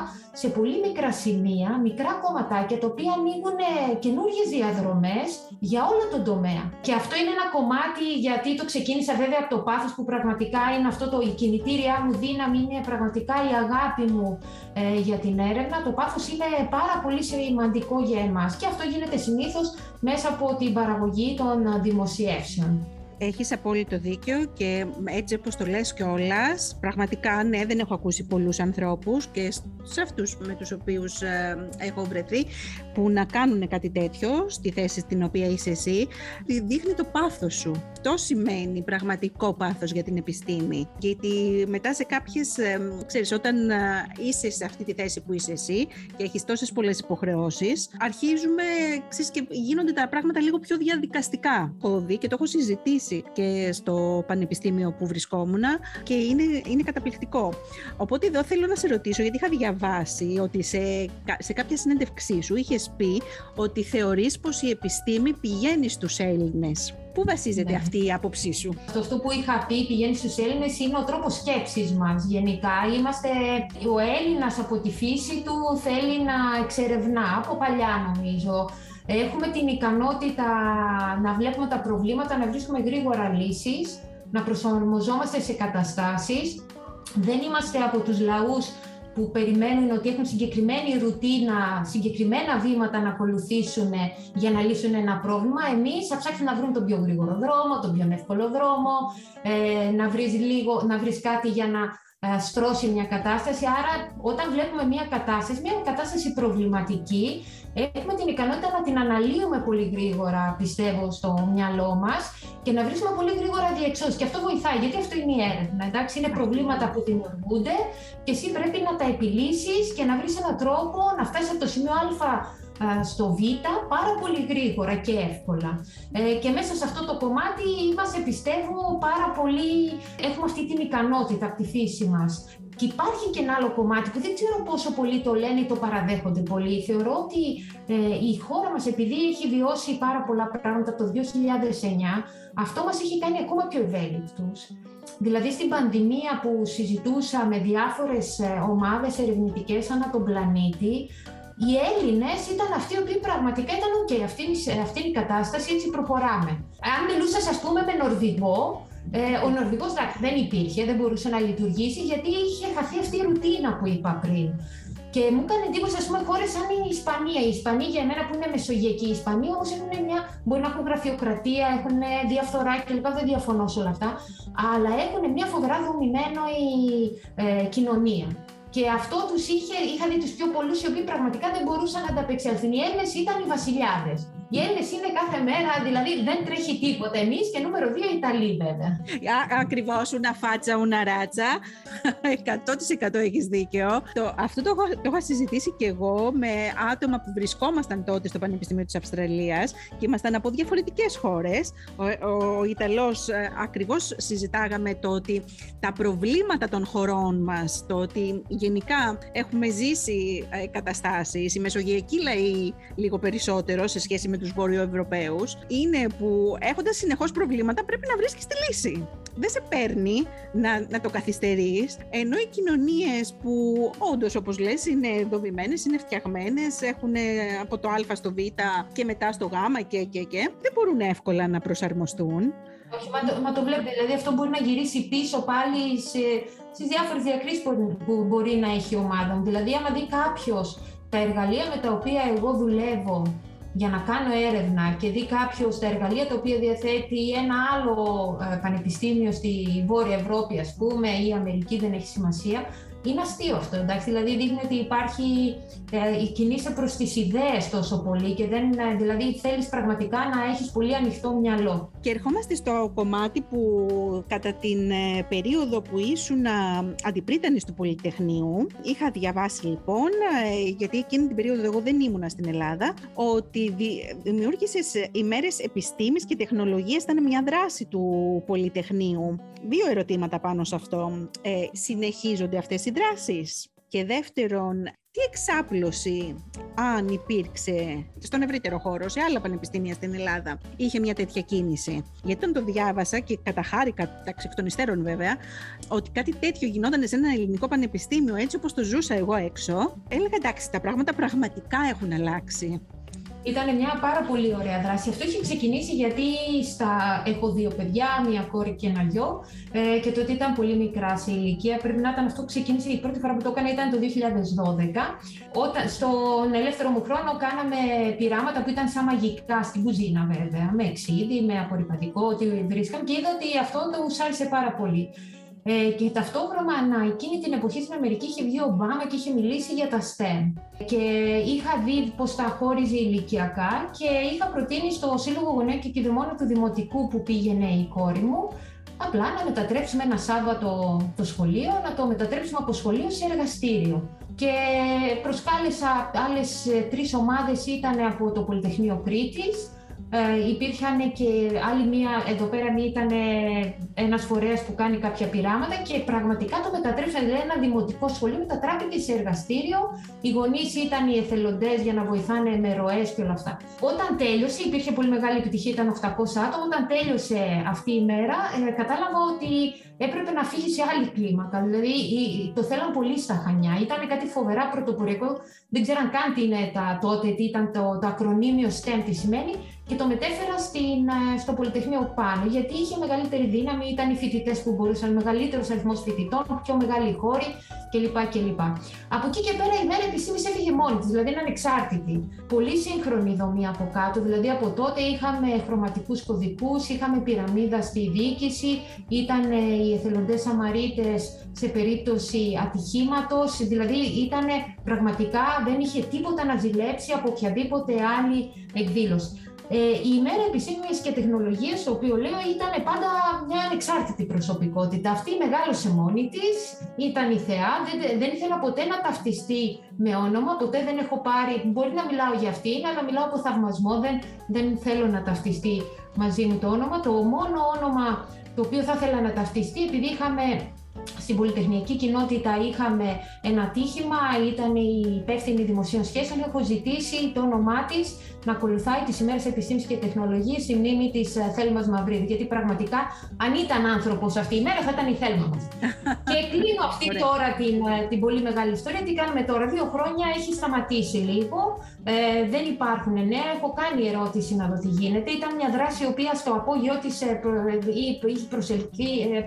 σε πολύ μικρά σημεία, μικρά κομματάκια, τα οποία ανοίγουν καινούργιες διαδρομές για όλο τον τομέα. Και αυτό είναι ένα κομμάτι, γιατί το ξεκίνησα βέβαια από το πάθος που πραγματικά είναι αυτό το, η κινητήριά μου δύναμη, είναι πραγματικά η αγάπη μου ε, για την έρευνα. Το πάθος είναι πάρα πολύ σημαντικό για εμάς. Και αυτό γίνεται συνήθως μέσα από την παραγωγή των δημοσιεύσεων. Έχεις απόλυτο δίκιο και έτσι όπως το λες κιόλας, πραγματικά ναι, δεν έχω ακούσει πολλούς ανθρώπους και σε αυτούς με τους οποίους ε, έχω βρεθεί που να κάνουν κάτι τέτοιο στη θέση στην οποία είσαι εσύ, δείχνει το πάθος σου. Αυτό σημαίνει πραγματικό πάθος για την επιστήμη. Γιατί μετά σε κάποιες, ε, ξέρεις, όταν ε, είσαι σε αυτή τη θέση που είσαι εσύ και έχεις τόσες πολλές υποχρεώσεις, αρχίζουμε, ξέρεις, και γίνονται τα πράγματα λίγο πιο διαδικαστικά. Έχω δει και το έχω συζητήσει και στο πανεπιστήμιο που βρισκόμουν και είναι, είναι καταπληκτικό. Οπότε εδώ θέλω να σε ρωτήσω, γιατί είχα διαβάσει ότι σε, σε κάποια συνέντευξή σου είχες πει ότι θεωρείς πως η επιστήμη πηγαίνει στους Έλληνες. Πού βασίζεται ναι. αυτή η άποψή σου; Αυτό που είχα πει πηγαίνει στους Έλληνες είναι ο τρόπος σκέψης μας γενικά. Είμαστε, ο Έλληνας από τη φύση του θέλει να εξερευνά, από παλιά νομίζω. Έχουμε την ικανότητα να βλέπουμε τα προβλήματα, να βρίσκουμε γρήγορα λύσεις, να προσαρμοζόμαστε σε καταστάσεις. Δεν είμαστε από τους λαούς που περιμένουν ότι έχουν συγκεκριμένη ρουτίνα, συγκεκριμένα βήματα να ακολουθήσουν για να λύσουν ένα πρόβλημα. Εμείς θα ψάξουμε να βρούμε τον πιο γρήγορο δρόμο, τον πιο εύκολο δρόμο, ε, να, βρεις λίγο, να βρεις κάτι για να ε, στρώσει μια κατάσταση. Άρα, όταν βλέπουμε μια κατάσταση, μια κατάσταση προβληματική, έχουμε την ικανότητα να την αναλύουμε πολύ γρήγορα, πιστεύω, στο μυαλό μας και να βρίσκουμε πολύ γρήγορα διεξόδους. Και αυτό βοηθάει, γιατί αυτό είναι η έρευνα. Εντάξει, είναι προβλήματα που δημιουργούνται και εσύ πρέπει να τα επιλύσεις και να βρεις έναν τρόπο να φτάσεις από το σημείο Α στο Β πάρα πολύ γρήγορα και εύκολα. Ε, και μέσα σε αυτό το κομμάτι είμαστε, πιστεύω, πάρα πολύ... Έχουμε αυτή την ικανότητα από τη φύση μας. Και υπάρχει και ένα άλλο κομμάτι που δεν ξέρω πόσο πολύ το λένε ή το παραδέχονται πολύ. Θεωρώ ότι ε, η χώρα μας, επειδή έχει βιώσει πάρα πολλά πράγματα το 2009, αυτό μας έχει κάνει ακόμα πιο ευέλικτους. Δηλαδή στην πανδημία που συζητούσα με διάφορες ε, ομάδες ερευνητικές ανά τον πλανήτη, οι Έλληνες ήταν αυτοί οι οποίοι πραγματικά ήταν OK, αυτή, αυτή είναι η κατάσταση, έτσι προχωράμε. Αν μιλούσα, ας πούμε, με Νορβηγό, ε, ο Νορβηγός δεν υπήρχε, δεν μπορούσε να λειτουργήσει γιατί είχε χαθεί αυτή η ρουτίνα που είπα πριν. Και μου έκανε εντύπωση, ας πούμε, χώρες σαν η Ισπανία. Η Ισπανία για μένα που είναι μεσογειακή. Οι Ισπανοί όμως έχουν μια. Μπορεί να έχουν γραφειοκρατία, έχουν διαφθορά κλπ. Δεν διαφωνώ σε όλα αυτά. Αλλά έχουν μια φοβερά δομημένη ε, κοινωνία. Και αυτό τους είχε, είχα δει τους πιο πολλούς οι οποίοι πραγματικά δεν μπορούσαν να ανταπεξέλθουν. Οι Έλληνες ήταν οι βασιλιάδες. Οι Έλληνε είναι κάθε μέρα, δηλαδή δεν τρέχει τίποτα. Εμείς και νούμερο δύο Ιταλοί, βέβαια. Ακριβώς, una φάτσα, una ράτσα. 100% έχεις δίκιο. Το, αυτό το, το είχα συζητήσει και εγώ με άτομα που βρισκόμασταν τότε στο Πανεπιστήμιο της Αυστραλίας και ήμασταν από διαφορετικές χώρες. Ο, ο, ο Ιταλός ε, ακριβώς συζητάγαμε το ότι τα προβλήματα των χωρών μας, το ότι γενικά έχουμε ζήσει ε, καταστάσεις, οι μεσογειακοί λαοί λίγο περισσότερο σε σχέση με τους βορειοευρωπαίους, είναι που έχοντας συνεχώς προβλήματα πρέπει να βρίσκεις τη λύση. Δεν σε παίρνει να, να το καθυστερείς, ενώ οι κοινωνίες που όντως όπως λες είναι δομημένες, είναι φτιαγμένες, έχουν από το α στο β και μετά στο γ και, και, και, δεν μπορούν εύκολα να προσαρμοστούν. Όχι, μα το, μα το βλέπετε. Δηλαδή αυτό μπορεί να γυρίσει πίσω πάλι σε, στις διάφορες διακρίσεις που, μπορεί να έχει η ομάδα μου. Δηλαδή, άμα δει κάποιος τα εργαλεία με τα οποία εγώ δουλεύω για να κάνω έρευνα και δει κάποιο τα εργαλεία τα οποία διαθέτει ένα άλλο ε, πανεπιστήμιο στη Βόρεια Ευρώπη, ας πούμε, ή η Αμερική, δεν έχει σημασία, είναι αστείο αυτό, εντάξει, δηλαδή δείχνει ότι υπάρχει, ε, κινείσαι προς τις ιδέες τόσο πολύ και δεν, ε, δηλαδή θέλεις πραγματικά να έχεις πολύ ανοιχτό μυαλό. Και ερχόμαστε στο κομμάτι που κατά την ε, περίοδο που ήσουν αντιπρίτανης του Πολυτεχνείου, είχα διαβάσει λοιπόν, ε, γιατί εκείνη την περίοδο εγώ δεν ήμουνα στην Ελλάδα, ότι δημιούργησες ημέρες επιστήμης και τεχνολογίας, ήταν μια δράση του Πολυτεχνείου. Δύο ερωτήματα πάνω σε αυτό. Ε, συνεχίζονται αυτές οι δράσεις. Και δεύτερον, τι εξάπλωση, αν υπήρξε στον ευρύτερο χώρο, σε άλλα πανεπιστήμια στην Ελλάδα, είχε μια τέτοια κίνηση. Γιατί όταν το διάβασα και καταχάρηκα, τα εκ των υστέρων βέβαια, ότι κάτι τέτοιο γινόταν σε ένα ελληνικό πανεπιστήμιο, έτσι όπως το ζούσα εγώ έξω, έλεγα εντάξει, τα πράγματα πραγματικά έχουν αλλάξει. Ήταν μια πάρα πολύ ωραία δράση. Αυτό είχε ξεκινήσει γιατί στα... έχω δύο παιδιά, μια κόρη και ένα γιο ε, και τότε ήταν πολύ μικρά σε ηλικία. Πρέπει να ήταν αυτό ξεκίνησε η πρώτη φορά που το έκανα ήταν το 2012. Όταν, στον ελεύθερο μου χρόνο κάναμε πειράματα που ήταν σαν μαγικά στην κουζίνα βέβαια, με εξίδι, με απορριπαντικό, ότι βρίσκαμε και είδα ότι αυτό το άρεσε πάρα πολύ. Ε, και ταυτόχρονα εκείνη την εποχή στην Αμερική είχε βγει ο Ομπάμα και είχε μιλήσει για τα STEM. Και είχα δει πώς τα χώριζε ηλικιακά και είχα προτείνει στο Σύλλογο Γονέων και Κηδεμόνων του Δημοτικού που πήγαινε η κόρη μου απλά να μετατρέψουμε ένα Σάββατο το σχολείο, να το μετατρέψουμε από σχολείο σε εργαστήριο. Και προσκάλεσα άλλες τρεις ομάδες, ήταν από το Πολυτεχνείο Κρήτης, ε, υπήρχαν και άλλη μία, εδώ πέρα μία ήταν ένας φορέας που κάνει κάποια πειράματα και πραγματικά το μετατρέψαν, δηλαδή ένα δημοτικό σχολείο μετατράπηκε σε εργαστήριο, οι γονείς ήταν οι εθελοντές για να βοηθάνε με ροές και όλα αυτά. Όταν τέλειωσε, υπήρχε πολύ μεγάλη επιτυχία, ήταν 800 άτομα, όταν τέλειωσε αυτή η μέρα, ε, κατάλαβα ότι έπρεπε να φύγει σε άλλη κλίμακα. Δηλαδή το θέλαν πολύ στα Χανιά. Ήταν κάτι φοβερά πρωτοποριακό. Δεν ξέραν καν τι είναι τα, τότε, τι ήταν το, το ακρονίμιο STEM, τι σημαίνει και το μετέφερα στην, ε, στο Πολυτεχνείο πάνω, γιατί είχε μεγαλύτερη δύναμη, ήταν οι φοιτητές που μπορούσαν, μεγαλύτερος αριθμός φοιτητών, πιο μεγάλη χώρη κλπ. κλπ. Από εκεί και πέρα η μέρα επιστήμη έφυγε μόνη της, δηλαδή είναι ανεξάρτητη. Πολύ σύγχρονη δομή από κάτω, δηλαδή από τότε είχαμε χρωματικούς κωδικούς, είχαμε πυραμίδα στη διοίκηση, ήταν ε, οι εθελοντές αμαρίτες σε περίπτωση ατυχήματος, δηλαδή ήταν πραγματικά δεν είχε τίποτα να ζηλέψει από οποιαδήποτε άλλη εκδήλωση. Ε, η ημέρα επιστήμη και τεχνολογίας, το οποίο λέω, ήταν πάντα μια ανεξάρτητη προσωπικότητα. Αυτή μεγάλωσε μόνη της, ήταν η θεά, δεν, δεν ήθελα ποτέ να ταυτιστεί με όνομα, ποτέ δεν έχω πάρει, μπορεί να μιλάω για αυτήν, αλλά μιλάω από θαυμασμό, δεν, δεν θέλω να ταυτιστεί μαζί μου το όνομα. Το μόνο όνομα το οποίο θα ήθελα να ταυτιστεί, επειδή είχαμε στην Πολυτεχνική Κοινότητα είχαμε ένα τύχημα, ήταν η υπεύθυνη δημοσίων σχέσεων. Έχω ζητήσει το όνομά της να ακολουθάει τις ημέρες επιστήμης και τεχνολογίας στη μνήμη της ε, Θέλμας Μαυρίδη. Γιατί πραγματικά, αν ήταν άνθρωπος αυτή η μέρα, θα ήταν η Θέλμα μας. (laughs) και κλείνω αυτή τώρα την, ε, την πολύ μεγάλη ιστορία. Τι κάνουμε τώρα, δύο χρόνια έχει σταματήσει λίγο. Ε, δεν υπάρχουν νέα. Έχω κάνει ερώτηση να δω τι γίνεται. Ήταν μια δράση η οποία στο απόγειό της είχε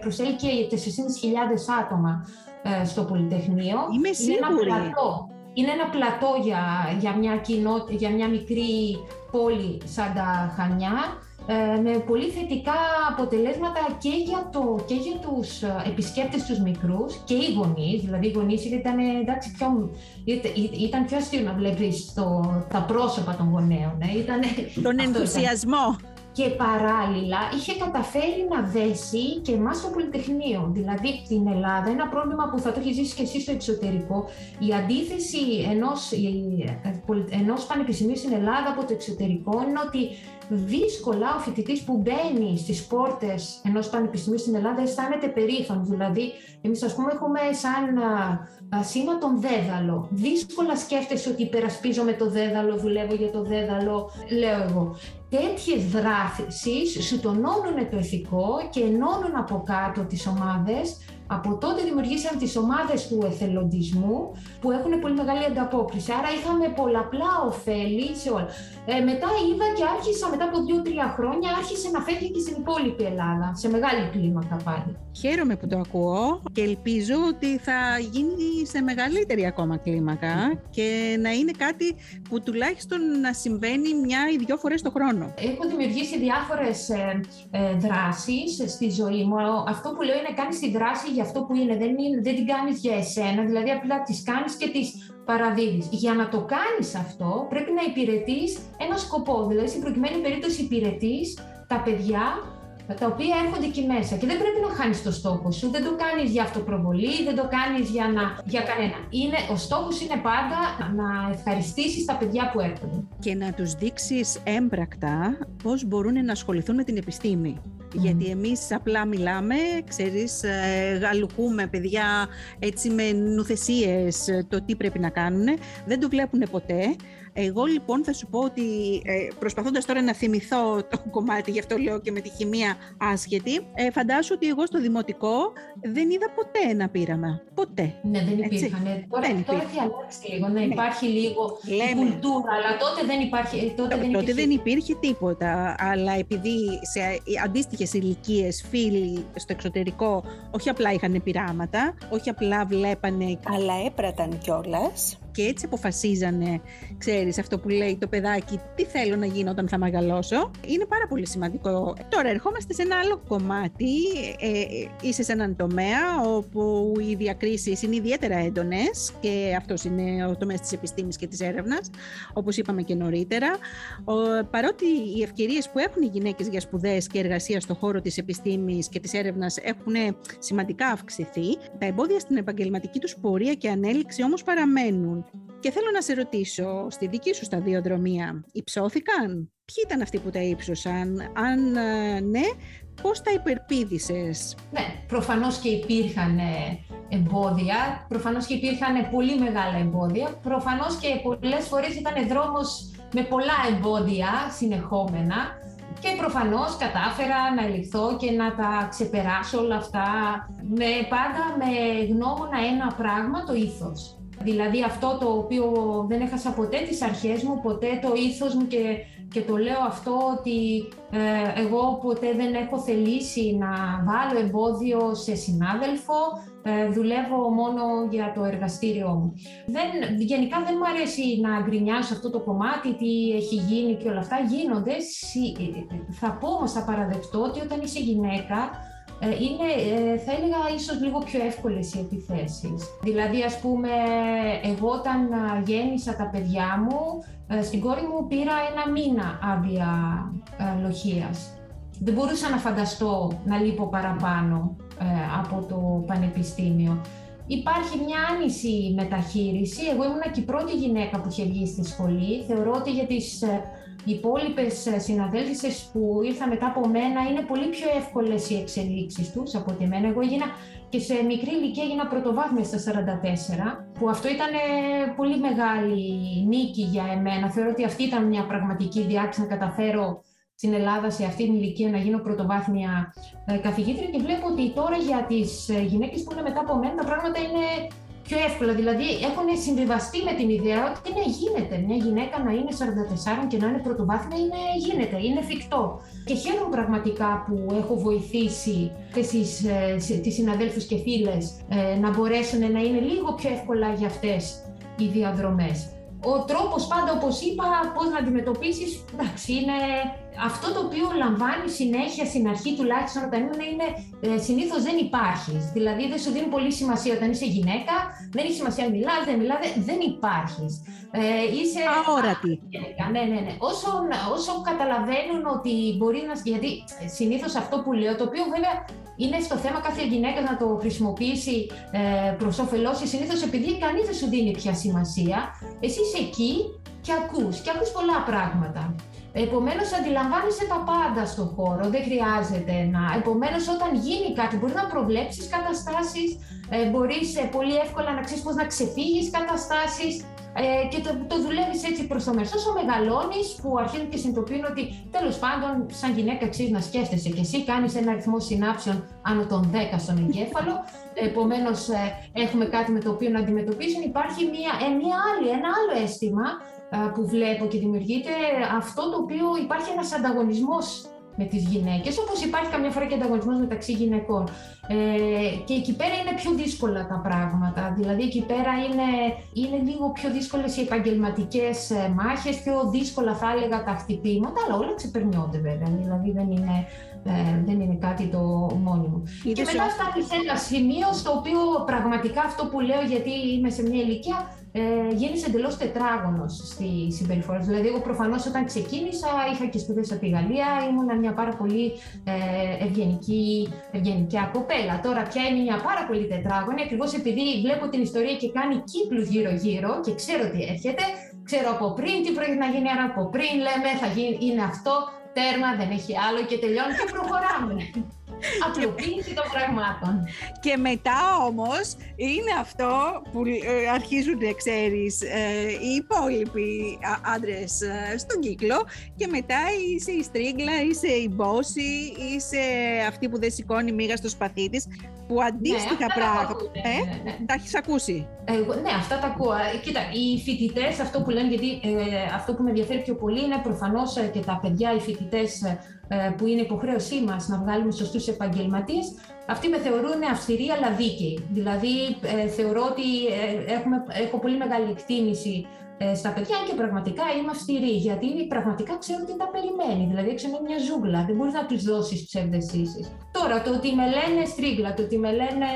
προσέλκει 4.500 άτομα στο Πολυτεχνείο. Είμαι σίγουρη. Είναι ένα πλατό για, για, μια, κοινότητα, για μια μικρή πόλη σαν τα Χανιά ε, με πολύ θετικά αποτελέσματα και για, το, και για τους ε, επισκέπτες τους μικρούς και οι γονείς, δηλαδή οι γονείς ήταν, εντάξει, πιο, ήταν πιο αστείο να βλέπεις το, τα πρόσωπα των γονέων. Ε. Ήταν, Τον ενθουσιασμό και παράλληλα είχε καταφέρει να δέσει και εμάς στο Πολυτεχνείο. Δηλαδή την Ελλάδα, ένα πρόβλημα που θα το έχεις ζήσει και εσύ στο εξωτερικό, η αντίθεση ενός, ενός πανεπιστημίου στην Ελλάδα από το εξωτερικό είναι ότι δύσκολα ο φοιτητής που μπαίνει στις πόρτες ενός πανεπιστημίου στην Ελλάδα αισθάνεται περήφανος. Δηλαδή, εμείς, ας πούμε, έχουμε σαν σήμα τον δέδαλο. Δύσκολα σκέφτεσαι ότι υπερασπίζομαι το δέδαλο, δουλεύω για το δέδαλο, λέω εγώ. Τέτοιες δράσει σου τονώνουν το ηθικό και ενώνουν από κάτω τις ομάδες από τότε δημιουργήσαν τις ομάδες του εθελοντισμού που έχουν πολύ μεγάλη ανταπόκριση. Άρα είχαμε πολλαπλά ωφέλη σε όλα. Ε, μετά είδα και άρχισα μετά από δύο-τρία χρόνια άρχισε να φεύγει και στην υπόλοιπη Ελλάδα, σε μεγάλη κλίμακα πάλι. Χαίρομαι που το ακούω και ελπίζω ότι θα γίνει σε μεγαλύτερη ακόμα κλίμακα και να είναι κάτι που τουλάχιστον να συμβαίνει μια ή δυο φορές το χρόνο. Έχω δημιουργήσει διάφορες ε, ε, δράσεις στη ζωή μου. Αυτό που λέω είναι κάνεις τη δράση για αυτό που είναι, δεν, είναι, δεν την κάνεις για εσένα, δηλαδή απλά τις κάνεις και τις παραδίδεις. Για να το κάνεις αυτό πρέπει να υπηρετείς ένα σκοπό, δηλαδή στην προκειμένη περίπτωση υπηρετείς τα παιδιά τα οποία έρχονται εκεί μέσα και δεν πρέπει να χάνεις το στόχο σου, δεν το κάνεις για αυτοπροβολή, δεν το κάνεις για, να, για κανένα. Είναι, ο στόχος είναι πάντα να ευχαριστήσεις τα παιδιά που έρχονται. Και να τους δείξεις έμπρακτα πώς μπορούν να ασχοληθούν με την επιστήμη. Γιατί εμείς απλά μιλάμε, ξέρεις, ε, γαλουχούμε παιδιά έτσι με νουθεσίες το τι πρέπει να κάνουν. Δεν το βλέπουν ποτέ. Εγώ λοιπόν θα σου πω ότι ε, προσπαθώντας τώρα να θυμηθώ το (laughs) κομμάτι, γι' αυτό λέω και με τη χημεία άσχετη, ε, φαντάσου ότι εγώ στο δημοτικό δεν είδα ποτέ ένα πείραμα. Ποτέ. Ναι, δεν υπήρχαν. Τώρα, δεν τώρα έχει αλλάξει λίγο, να ναι. υπάρχει λίγο Λέμε. κουλτούρα, αλλά τότε δεν υπάρχει. Ε, τότε, δεν, τότε δεν υπήρχε τίποτα. Αλλά επειδή σε αντίστοιχες ηλικίες φίλοι στο εξωτερικό όχι απλά είχαν πειράματα, όχι απλά βλέπανε. Αλλά έπραταν κιόλας και έτσι αποφασίζανε, ξέρεις, αυτό που λέει το παιδάκι, τι θέλω να γίνω όταν θα μεγαλώσω. Είναι πάρα πολύ σημαντικό. Τώρα ερχόμαστε σε ένα άλλο κομμάτι, ε, είσαι σε έναν τομέα όπου οι διακρίσεις είναι ιδιαίτερα έντονες και αυτός είναι ο τομέας της επιστήμης και της έρευνας, όπως είπαμε και νωρίτερα. Ο, παρότι οι ευκαιρίες που έχουν οι γυναίκες για σπουδές και εργασία στον χώρο της επιστήμης και της έρευνας έχουν σημαντικά αυξηθεί, τα εμπόδια στην επαγγελματική τους πορεία και ανέλυξη όμως παραμένουν. Και θέλω να σε ρωτήσω, στη δική σου σταδιοδρομία, υψώθηκαν; Ποιοι ήταν αυτοί που τα ύψωσαν; Αν ε, ναι, πώς τα υπερπίδησες; Ναι, προφανώς και υπήρχαν ε, εμπόδια, προφανώς και υπήρχαν πολύ μεγάλα εμπόδια, προφανώς και πολλές φορές ήταν δρόμος με πολλά εμπόδια συνεχόμενα. Και προφανώς κατάφερα να ελιχθώ και να τα ξεπεράσω όλα αυτά με, πάντα με γνώμονα ένα πράγμα, το ήθος. Δηλαδή αυτό το οποίο δεν έχασα ποτέ τις αρχές μου, ποτέ το ήθος μου και, και το λέω αυτό ότι ε, εγώ ποτέ δεν έχω θελήσει να βάλω εμπόδιο σε συνάδελφο, ε, δουλεύω μόνο για το εργαστήριό μου. Δεν, γενικά δεν μου αρέσει να γκρινιάσω αυτό το κομμάτι, τι έχει γίνει και όλα αυτά. Γίνονται, θα πω όμως, θα παραδεχτώ ότι όταν είσαι γυναίκα, ε, είναι, ε, θα έλεγα, ίσως λίγο πιο εύκολες οι επιθέσεις. Δηλαδή, ας πούμε, εγώ όταν γέννησα τα παιδιά μου, ε, στην κόρη μου πήρα ένα μήνα άδεια λοχίας. Δεν μπορούσα να φανταστώ να λείπω παραπάνω από το πανεπιστήμιο. Υπάρχει μια άνηση μεταχείριση. Εγώ ήμουν και η πρώτη γυναίκα που είχε βγει στη σχολή. Θεωρώ ότι για τις οι υπόλοιπες συναδέλφισε που ήρθαν μετά από μένα είναι πολύ πιο εύκολες οι εξελίξεις τους από ότι εμένα. Εγώ έγινα και σε μικρή ηλικία έγινα πρωτοβάθμιας στα 44, που αυτό ήταν ε, πολύ μεγάλη νίκη για εμένα. Θεωρώ ότι αυτή ήταν μια πραγματική διάρκεια να καταφέρω στην Ελλάδα σε αυτή την ηλικία να γίνω πρωτοβάθμια ε, καθηγήτρια και βλέπω ότι τώρα για τις ε, γυναίκες που είναι μετά από μένα τα πράγματα είναι πιο εύκολα. Δηλαδή έχουν συμβιβαστεί με την ιδέα ότι ναι, γίνεται. Μια γυναίκα να είναι 44 και να είναι πρωτοβάθμια είναι, γίνεται, είναι εφικτό. Και χαίρομαι πραγματικά που έχω βοηθήσει τις, ε, τις συναδέλφους και φίλες ε, να μπορέσουν να είναι λίγο πιο εύκολα για αυτές οι διαδρομές. Ο τρόπος πάντα, όπως είπα, πώς να αντιμετωπίσεις, εντάξει, είναι αυτό το οποίο λαμβάνει συνέχεια στην αρχή τουλάχιστον όταν είναι, είναι ε, συνήθως δεν υπάρχει. Δηλαδή δεν σου δίνει πολύ σημασία όταν είσαι γυναίκα, δεν έχει σημασία αν μιλάς, δεν μιλάς, δεν υπάρχεις. Ε, είσαι. Αόρατη. Ναι, ναι, ναι. Όσο, όσο καταλαβαίνουν ότι μπορεί να. Γιατί συνήθως αυτό που λέω, το οποίο βέβαια είναι στο θέμα κάθε γυναίκα να το χρησιμοποιήσει ε, προς όφελός τη, συνήθως επειδή κανείς δεν σου δίνει πια σημασία, εσύ είσαι εκεί και ακούς και ακούς πολλά πράγματα. Επομένως, αντιλαμβάνεσαι τα πάντα στον χώρο, δεν χρειάζεται να. Επομένως, όταν γίνει κάτι, μπορείς να προβλέψεις καταστάσεις, ε, μπορείς ε, πολύ εύκολα να ξέρεις πώς να ξεφύγεις καταστάσεις ε, και το, το δουλεύεις έτσι προς το μέσο. Όσο μεγαλώνεις, που αρχίζουν και συνειδητοποιούν ότι τέλος πάντων, σαν γυναίκα, αξίζει να σκέφτεσαι και εσύ, κάνεις ένα αριθμό συνάψεων άνω των 10 στον εγκέφαλο. (laughs) Επομένως, ε, έχουμε κάτι με το οποίο να αντιμετωπίσουν. Υπάρχει μια, ε, μια άλλη, ένα άλλο αίσθημα που βλέπω και δημιουργείται αυτό το οποίο υπάρχει ένας ανταγωνισμός με τις γυναίκες, όπως υπάρχει καμιά φορά και ανταγωνισμός μεταξύ γυναικών. Ε, και εκεί πέρα είναι πιο δύσκολα τα πράγματα, δηλαδή εκεί πέρα είναι, είναι λίγο πιο δύσκολες οι επαγγελματικές ε, μάχες, πιο δύσκολα θα έλεγα τα χτυπήματα, αλλά όλα ξεπερνιόνται βέβαια, δηλαδή δεν είναι, ε, δεν είναι κάτι το μόνιμο. και μετά φτάνει σε ένα σημείο στο οποίο πραγματικά αυτό που λέω γιατί είμαι σε μια ηλικία ε, γίνεις εντελώς τετράγωνος στη συμπεριφορά Δηλαδή, εγώ προφανώς όταν ξεκίνησα είχα και σπουδές από τη Γαλλία, ήμουνα μια πάρα πολύ ε, ευγενική, ευγενικιά κοπέλα. Τώρα πια είμαι μια πάρα πολύ τετράγωνη, ακριβώς επειδή βλέπω την ιστορία και κάνει κύκλους γύρω-γύρω και ξέρω τι έρχεται, ξέρω από πριν τι πρέπει να γίνει, άρα από πριν λέμε θα γίνει, είναι αυτό, τέρμα, δεν έχει άλλο και τελειώνει και προχωράμε. Απλοποίηση των πραγμάτων. Και μετά όμως είναι αυτό που ε, αρχίζουν, ξέρεις, ε, οι υπόλοιποι άντρες ε, στον κύκλο και μετά είσαι η στρίγκλα, είσαι η μπόση, είσαι αυτή που δεν σηκώνει μίγα στο σπαθί της, που αντίστοιχα ναι, πράγματα. Τα, ε, ναι, ναι. τα έχεις ακούσει; ναι, αυτά τα ακούω. Κοίτα, οι φοιτητές, αυτό που λένε, γιατί αυτό που με ενδιαφέρει πιο πολύ είναι προφανώς και τα παιδιά, οι φοιτητές ε, που είναι υποχρέωσή μας να βγάλουμε σωστούς επαγγελματίες, αυτοί με θεωρούν αυστηροί αλλά δίκαιοι. Δηλαδή, ε, θεωρώ ότι ε, έχουμε, έχω πολύ μεγάλη εκτίμηση ε, στα παιδιά και πραγματικά είμαι αυστηρή, γιατί πραγματικά ξέρω τι τα περιμένει. Δηλαδή, έξω είναι μια ζούγκλα, δεν μπορείς να τους δώσεις ψευδεσίσει. Τώρα, το ότι με λένε στρίγκλα, το ότι με λένε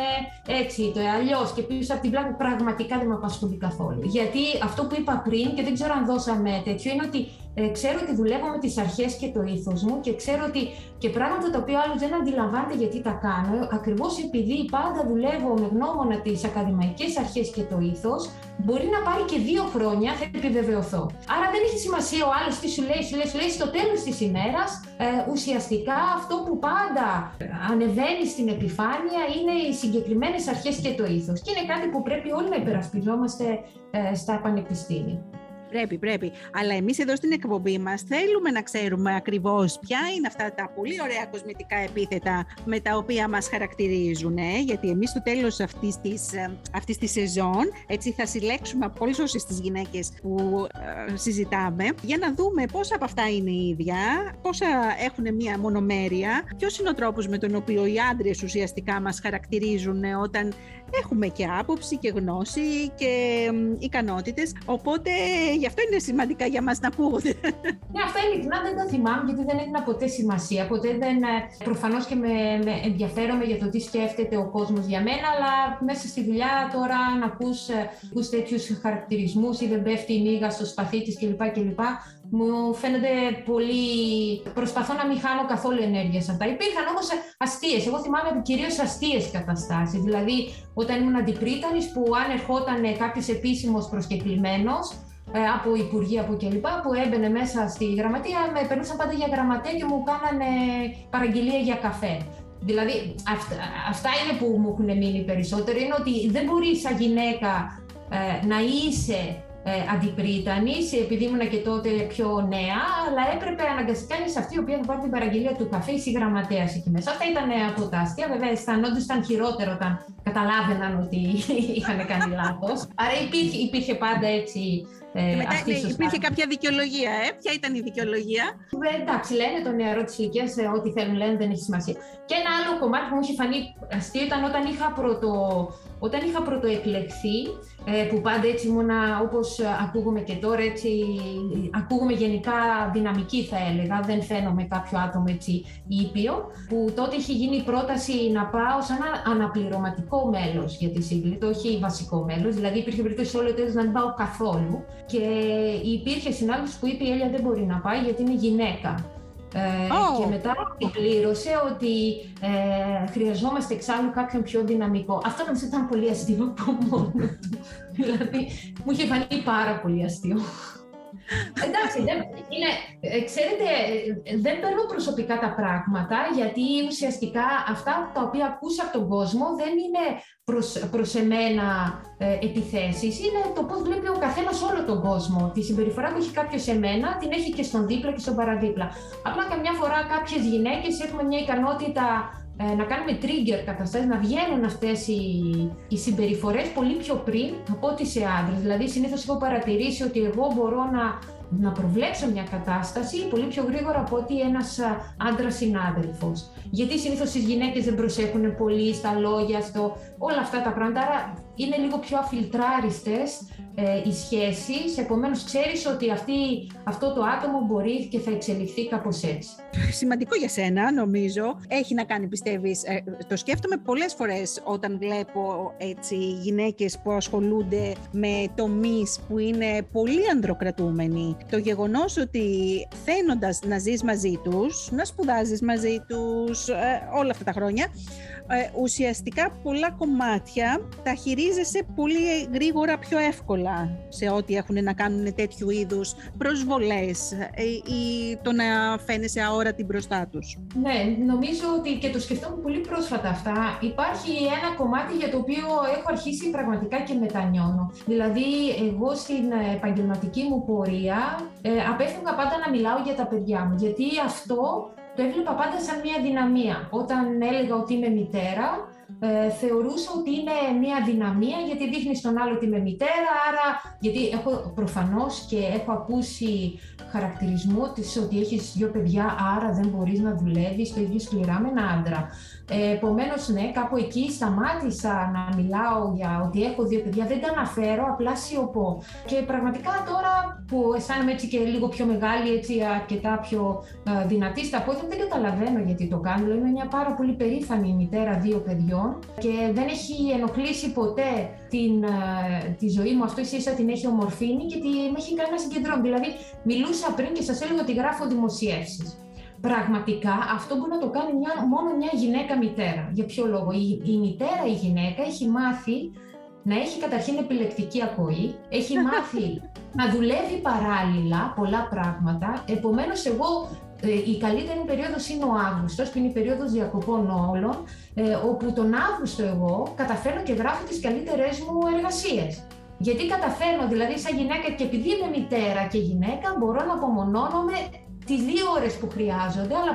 έτσι, το αλλιώς και πίσω από την πλάτη, πραγματικά δεν με απασχολεί καθόλου. Γιατί αυτό που είπα πριν, και δεν ξέρω αν δώσαμε τέτοιο, είναι ότι ε, ξέρω ότι δουλεύω με τις αρχές και το ήθος μου και ξέρω ότι και πράγματα τα οποία άλλος δεν αντιλαμβάνεται γιατί τα κάνω, ακριβώς επειδή πάντα δουλεύω με γνώμονα τις ακαδημαϊκές αρχές και το ήθος, μπορεί να πάρει και δύο χρόνια, θα επιβεβαιωθώ. Άρα δεν έχει σημασία ο άλλος τι σου λέει, σου λέει, σου λέει στο τέλος της ημέρας. Ε, ουσιαστικά αυτό που πάντα ανεβαίνει στην επιφάνεια είναι οι συγκεκριμένες αρχές και το ήθος. Και είναι κάτι που πρέπει όλοι να υπερασπιζόμαστε ε, στα πανεπιστήμια. Πρέπει, πρέπει. Αλλά εμείς εδώ στην εκπομπή μας θέλουμε να ξέρουμε ακριβώς ποια είναι αυτά τα πολύ ωραία κοσμητικά επίθετα με τα οποία μας χαρακτηρίζουν. Ε; Γιατί εμείς στο τέλος αυτής της, ε, αυτής της σεζόν έτσι θα συλλέξουμε από όλες όσες τις γυναίκες που ε, συζητάμε για να δούμε πόσα από αυτά είναι ίδια, πόσα έχουν μία μονομέρεια, ποιος είναι ο τρόπος με τον οποίο οι άντρες ουσιαστικά μας χαρακτηρίζουν όταν έχουμε και άποψη και γνώση και ικανότητες, οπότε γι' αυτό είναι σημαντικά για μας να ακούγονται. Ναι, αυτά ειλικρινά δεν τα θυμάμαι γιατί δεν έδινα ποτέ σημασία, ποτέ δεν, ε, προφανώς και με, με ενδιαφέρομαι για το τι σκέφτεται ο κόσμος για μένα, αλλά μέσα στη δουλειά τώρα να ακούς, ε, ακούς τέτοιους χαρακτηρισμούς ή δεν πέφτει η μύγα στο σπαθί της κλπ. κλπ μου φαίνεται πολύ. Προσπαθώ να μην χάνω καθόλου ενέργειας σε αυτά. Υπήρχαν όμως αστείες. Εγώ θυμάμαι κυρίως αστείες καταστάσεις. Δηλαδή, όταν ήμουν αντιπρίτανης, που αν ερχόταν κάποιος επίσημος προσκεκλημένος, ε, από υπουργεία από κλπ. που έμπαινε μέσα στη γραμματεία, με περνούσαν πάντα για γραμματέα και μου κάνανε παραγγελία για καφέ. Δηλαδή, αυτά, αυτά είναι που μου έχουν μείνει περισσότερο. Είναι ότι δεν μπορεί σαν γυναίκα ε, να είσαι ε, αντιπρίτανης, επειδή ήμουν και τότε πιο νέα, αλλά έπρεπε αναγκαστικά να είσαι αυτή η οποία θα πάρει την παραγγελία του καφέ ή γραμματέας εκεί μέσα. Αυτά ήταν από τα αστεία. Βέβαια, αισθανόντουσαν χειρότερο όταν καταλάβαιναν ότι είχαν κάνει λάθος. Άρα υπήρχε, υπήρχε πάντα έτσι ε, μετά αυτή ναι, υπήρχε κάποια δικαιολογία, ε; Ποια ήταν η δικαιολογία; Ε, εντάξει, λένε το νεαρό της ηλικίας, ε, ό,τι θέλουν λένε, δεν έχει σημασία. Και ένα άλλο κομμάτι που μου είχε φανεί αστείο ήταν όταν είχα πρωτο, όταν είχα πρωτοεκλεχθεί, ε, που πάντα έτσι ήμουνα, όπως ακούγομαι και τώρα, έτσι, ακούγομαι γενικά δυναμική θα έλεγα, δεν φαίνομαι κάποιο άτομο έτσι ήπιο, που τότε είχε γίνει η πρόταση να πάω σαν ένα αναπληρωματικό μέλος για τη σύγκλητο, όχι βασικό μέλος, δηλαδή υπήρχε περίπτωση όλο τέλος να μην πάω καθόλου και υπήρχε συνάδελφος που είπε η Έλια δεν μπορεί να πάει γιατί είναι γυναίκα. Ε, Και μετά πλήρωσε ότι ε, χρειαζόμαστε εξάλλου κάποιον πιο δυναμικό. Αυτό νομίζω ήταν πολύ αστείο από μόνο του. (laughs) δηλαδή, μου είχε φανεί πάρα πολύ αστείο. Εντάξει, δεν, είναι, ε, ξέρετε, δεν παίρνω προσωπικά τα πράγματα, γιατί ουσιαστικά αυτά τα οποία ακούσα από τον κόσμο δεν είναι προς, προς εμένα ε, επιθέσεις, είναι το πώς βλέπει ο καθένας όλο τον κόσμο. Τη συμπεριφορά που έχει κάποιος σε μένα, την έχει και στον δίπλα και στον παραδίπλα. Απλά καμιά φορά κάποιες γυναίκες έχουμε μια ικανότητα ε, να κάνουμε trigger καταστάσεις, να βγαίνουν αυτές οι, οι συμπεριφορές πολύ πιο πριν από ό,τι σε άντρες. Δηλαδή, συνήθως έχω παρατηρήσει ότι εγώ μπορώ να, να προβλέψω μια κατάσταση πολύ πιο γρήγορα από ότι ένας άντρας συνάδελφος. Γιατί συνήθως οι γυναίκες δεν προσέχουν πολύ στα λόγια, στο όλα αυτά τα πράγματα, άρα είναι λίγο πιο αφιλτράριστες ε, οι σχέσεις, επομένως ξέρεις ότι αυτή, αυτό το άτομο μπορεί και θα εξελιχθεί κάπως έτσι. Σημαντικό για σένα νομίζω, έχει να κάνει πιστεύεις, ε, το σκέφτομαι πολλές φορές όταν βλέπω έτσι γυναίκες που ασχολούνται με τομείς που είναι πολύ ανδροκρατούμενοι, το γεγονός ότι θέλοντας να ζεις μαζί τους, να σπουδάζεις μαζί τους ε, όλα αυτά τα χρόνια, ε, ουσιαστικά πολλά κομμάτια τα χειρίζεσαι πολύ γρήγορα πιο εύκολα σε ό,τι έχουν να κάνουν τέτοιου είδους προσβολές ε, ή το να φαίνεσαι αόρατη μπροστά τους. Ναι, νομίζω ότι και το σκεφτόμουν πολύ πρόσφατα αυτά. Υπάρχει ένα κομμάτι για το οποίο έχω αρχίσει πραγματικά και μετανιώνω. Δηλαδή, εγώ στην επαγγελματική μου πορεία ε, απέφευγα πάντα να μιλάω για τα παιδιά μου, γιατί αυτό το έβλεπα πάντα σαν μια δυναμία. Όταν έλεγα ότι είμαι μητέρα, ε, θεωρούσα ότι είναι μια δυναμία γιατί δείχνεις στον άλλο ότι είμαι μητέρα, άρα γιατί έχω προφανώς και έχω ακούσει χαρακτηρισμό της ότι έχεις δύο παιδιά, άρα δεν μπορείς να δουλεύεις το ίδιο σκληρά με ένα άντρα. Ε, Επομένως, ναι, κάπου εκεί σταμάτησα να μιλάω για ότι έχω δύο παιδιά, δεν τα αναφέρω, απλά σιωπώ. Και πραγματικά τώρα που αισθάνομαι έτσι και λίγο πιο μεγάλη, έτσι αρκετά πιο ε, δυνατή στα πόδια, δεν καταλαβαίνω γιατί το κάνω. Είμαι μια πάρα πολύ περήφανη μητέρα δύο παιδιών και δεν έχει ενοχλήσει ποτέ την, ε, τη ζωή μου αυτό, ίσα την έχει ομορφύνει και τη, με έχει κάνει να συγκεντρώνω. Δηλαδή, μιλούσα πριν και σας έλεγα ότι γράφω δημοσιεύσεις πραγματικά αυτό μπορεί να το κάνει μια, μόνο μια γυναίκα μητέρα. Για ποιο λόγο; Η, η μητέρα, η γυναίκα, έχει μάθει να έχει καταρχήν επιλεκτική ακοή, έχει μάθει (laughs) να δουλεύει παράλληλα πολλά πράγματα. Επομένως, εγώ ε, η καλύτερη περίοδος είναι ο Αύγουστος, που είναι η περίοδος διακοπών όλων, ε, όπου τον Αύγουστο εγώ καταφέρνω και γράφω τις καλύτερες μου εργασίες. Γιατί καταφέρνω, δηλαδή σαν γυναίκα και επειδή είμαι μητέρα και γυναίκα, μπορώ να απομονώνομαι τι δύο ώρες που χρειάζονται, αλλά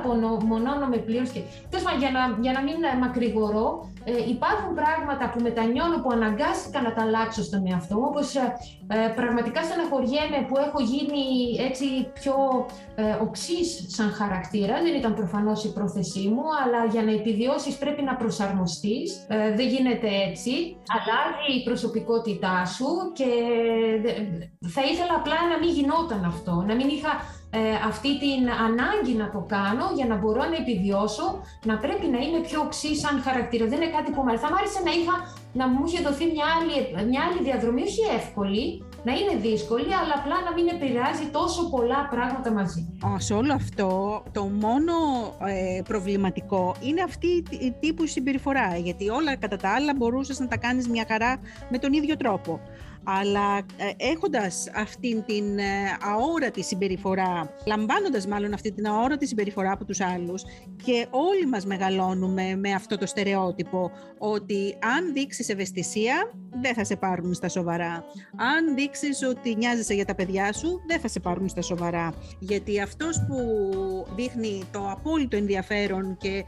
μονώνομαι πλήρω και. Τέλος για να, για να μην μακρηγορώ, ε, υπάρχουν πράγματα που μετανιώνω που αναγκάστηκα να τα αλλάξω στον εαυτό μου, όπως ε, ε, πραγματικά στεναχωριέμαι που έχω γίνει έτσι πιο ε, οξύς σαν χαρακτήρα. Δεν ήταν προφανώς η πρόθεσή μου, αλλά για να επιβιώσεις πρέπει να προσαρμοστείς. Ε, δεν γίνεται έτσι. Αλλάζει η προσωπικότητά σου και θα ήθελα απλά να μην γινόταν αυτό, να μην είχα ε, αυτή την ανάγκη να το κάνω για να μπορώ να επιβιώσω, να πρέπει να είμαι πιο οξύ σαν χαρακτήρα. Δεν είναι κάτι που μου Θα μ' άρεσε να, είχα, να μου είχε δοθεί μια άλλη, μια άλλη διαδρομή, όχι εύκολη, να είναι δύσκολη, αλλά απλά να μην επηρεάζει τόσο πολλά πράγματα μαζί. Σε όλο αυτό, το μόνο ε, προβληματικό είναι αυτή η τύπου συμπεριφορά, γιατί όλα κατά τα άλλα μπορούσες να τα κάνεις μια χαρά με τον ίδιο τρόπο αλλά ε, έχοντας αυτήν την ε, αόρατη συμπεριφορά, λαμβάνοντας μάλλον αυτή την αόρατη συμπεριφορά από τους άλλους και όλοι μας μεγαλώνουμε με αυτό το στερεότυπο ότι αν δείξεις ευαισθησία δεν θα σε πάρουν στα σοβαρά. Αν δείξεις ότι νοιάζεσαι για τα παιδιά σου δεν θα σε πάρουν στα σοβαρά. Γιατί αυτός που δείχνει το απόλυτο ενδιαφέρον και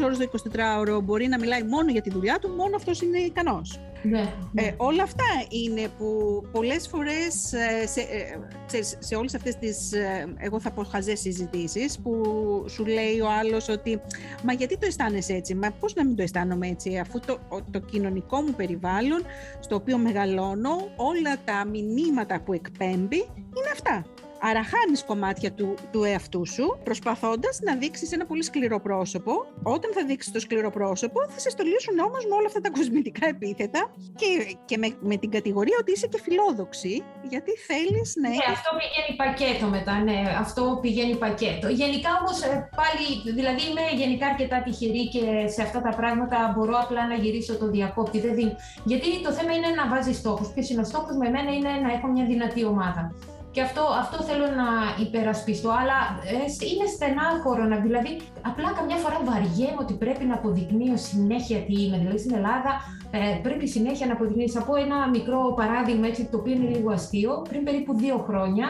24 ώρες το 24ωρο μπορεί να μιλάει μόνο για τη δουλειά του, μόνο αυτός είναι ικανός. Ναι, ναι. Ε, όλα αυτά είναι που πολλές φορές ε, σε, ε, σε όλες αυτές τις, ε, εγώ θα πω χαζές συζητήσεις, που σου λέει ο άλλος ότι «Μα γιατί το αισθάνεσαι έτσι, μα πώς να μην το αισθάνομαι έτσι, αφού το, το κοινωνικό μου περιβάλλον στο οποίο μεγαλώνω, όλα τα μηνύματα που εκπέμπει είναι αυτά». Άρα χάνει κομμάτια του, του εαυτού σου, προσπαθώντας να δείξεις ένα πολύ σκληρό πρόσωπο. Όταν θα δείξεις το σκληρό πρόσωπο, θα σε στολίσουν όμως με όλα αυτά τα κοσμητικά επίθετα και, και με, με την κατηγορία ότι είσαι και φιλόδοξη, γιατί θέλεις να έχεις. Ναι, αυτό πηγαίνει πακέτο μετά, ναι. Αυτό πηγαίνει πακέτο. Γενικά όμως ε, πάλι, δηλαδή είμαι γενικά αρκετά τυχερή και σε αυτά τα πράγματα μπορώ απλά να γυρίσω το διακόπτη. Δηλαδή, γιατί το θέμα είναι να βάζεις στόχους. Ποιος είναι ο στόχος με μένα είναι να έχω μια δυνατή ομάδα. Και αυτό, αυτό θέλω να υπερασπιστώ, αλλά ε, είναι στενάχωρο να δηλαδή απλά καμιά φορά βαριέμαι ότι πρέπει να αποδεικνύω συνέχεια τι είμαι. Δηλαδή στην Ελλάδα ε, πρέπει συνέχεια να αποδεικνύεις. Θα πω ένα μικρό παράδειγμα έτσι, το οποίο είναι λίγο αστείο. Πριν περίπου δύο χρόνια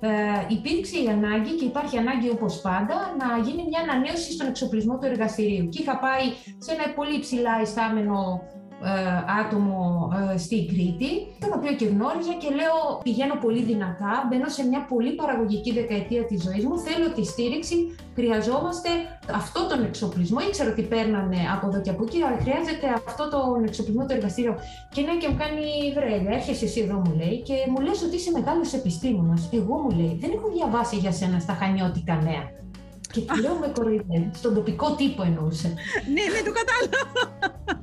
ε, υπήρξε η ανάγκη και υπάρχει ανάγκη όπως πάντα να γίνει μια ανανέωση στον εξοπλισμό του εργαστηρίου. Και είχα πάει σε ένα πολύ ψηλά ιστάμενο ε, άτομο ε, στην Κρήτη, τον οποίο και γνώριζα και λέω πηγαίνω πολύ δυνατά, μπαίνω σε μια πολύ παραγωγική δεκαετία της ζωής μου, θέλω τη στήριξη, χρειαζόμαστε αυτό τον εξοπλισμό, ήξερα ότι παίρνανε από εδώ και από εκεί, αλλά χρειάζεται αυτό τον εξοπλισμό του εργαστήριο. Και ναι και μου κάνει βρέλια, έρχεσαι εσύ εδώ μου λέει και μου λες ότι είσαι μεγάλος επιστήμονας. Εγώ μου λέει, δεν έχω διαβάσει για σένα στα χανιώτικα νέα. Και του λέω με κοροϊδεύεις. Στον τοπικό τύπο εννοούσε. ναι, ναι, το κατάλαβα.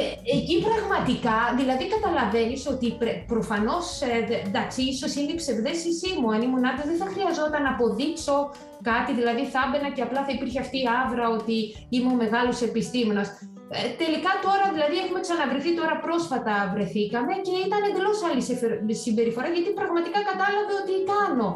Ε, εκεί πραγματικά, δηλαδή καταλαβαίνεις ότι προφανώς, ε, εντάξει, ίσως είναι η ψευδέστησή μου, αν ήμουν άντρας δεν θα χρειαζόταν να αποδείξω κάτι, δηλαδή θα έμπαινα και απλά θα υπήρχε αυτή η άβρα ότι είμαι ο μεγάλος επιστήμονας. Ε, τελικά τώρα, δηλαδή έχουμε ξαναβρεθεί, τώρα πρόσφατα βρεθήκαμε και ήταν εντελώς άλλη συμπεριφορά γιατί πραγματικά κατάλαβε ότι κάνω.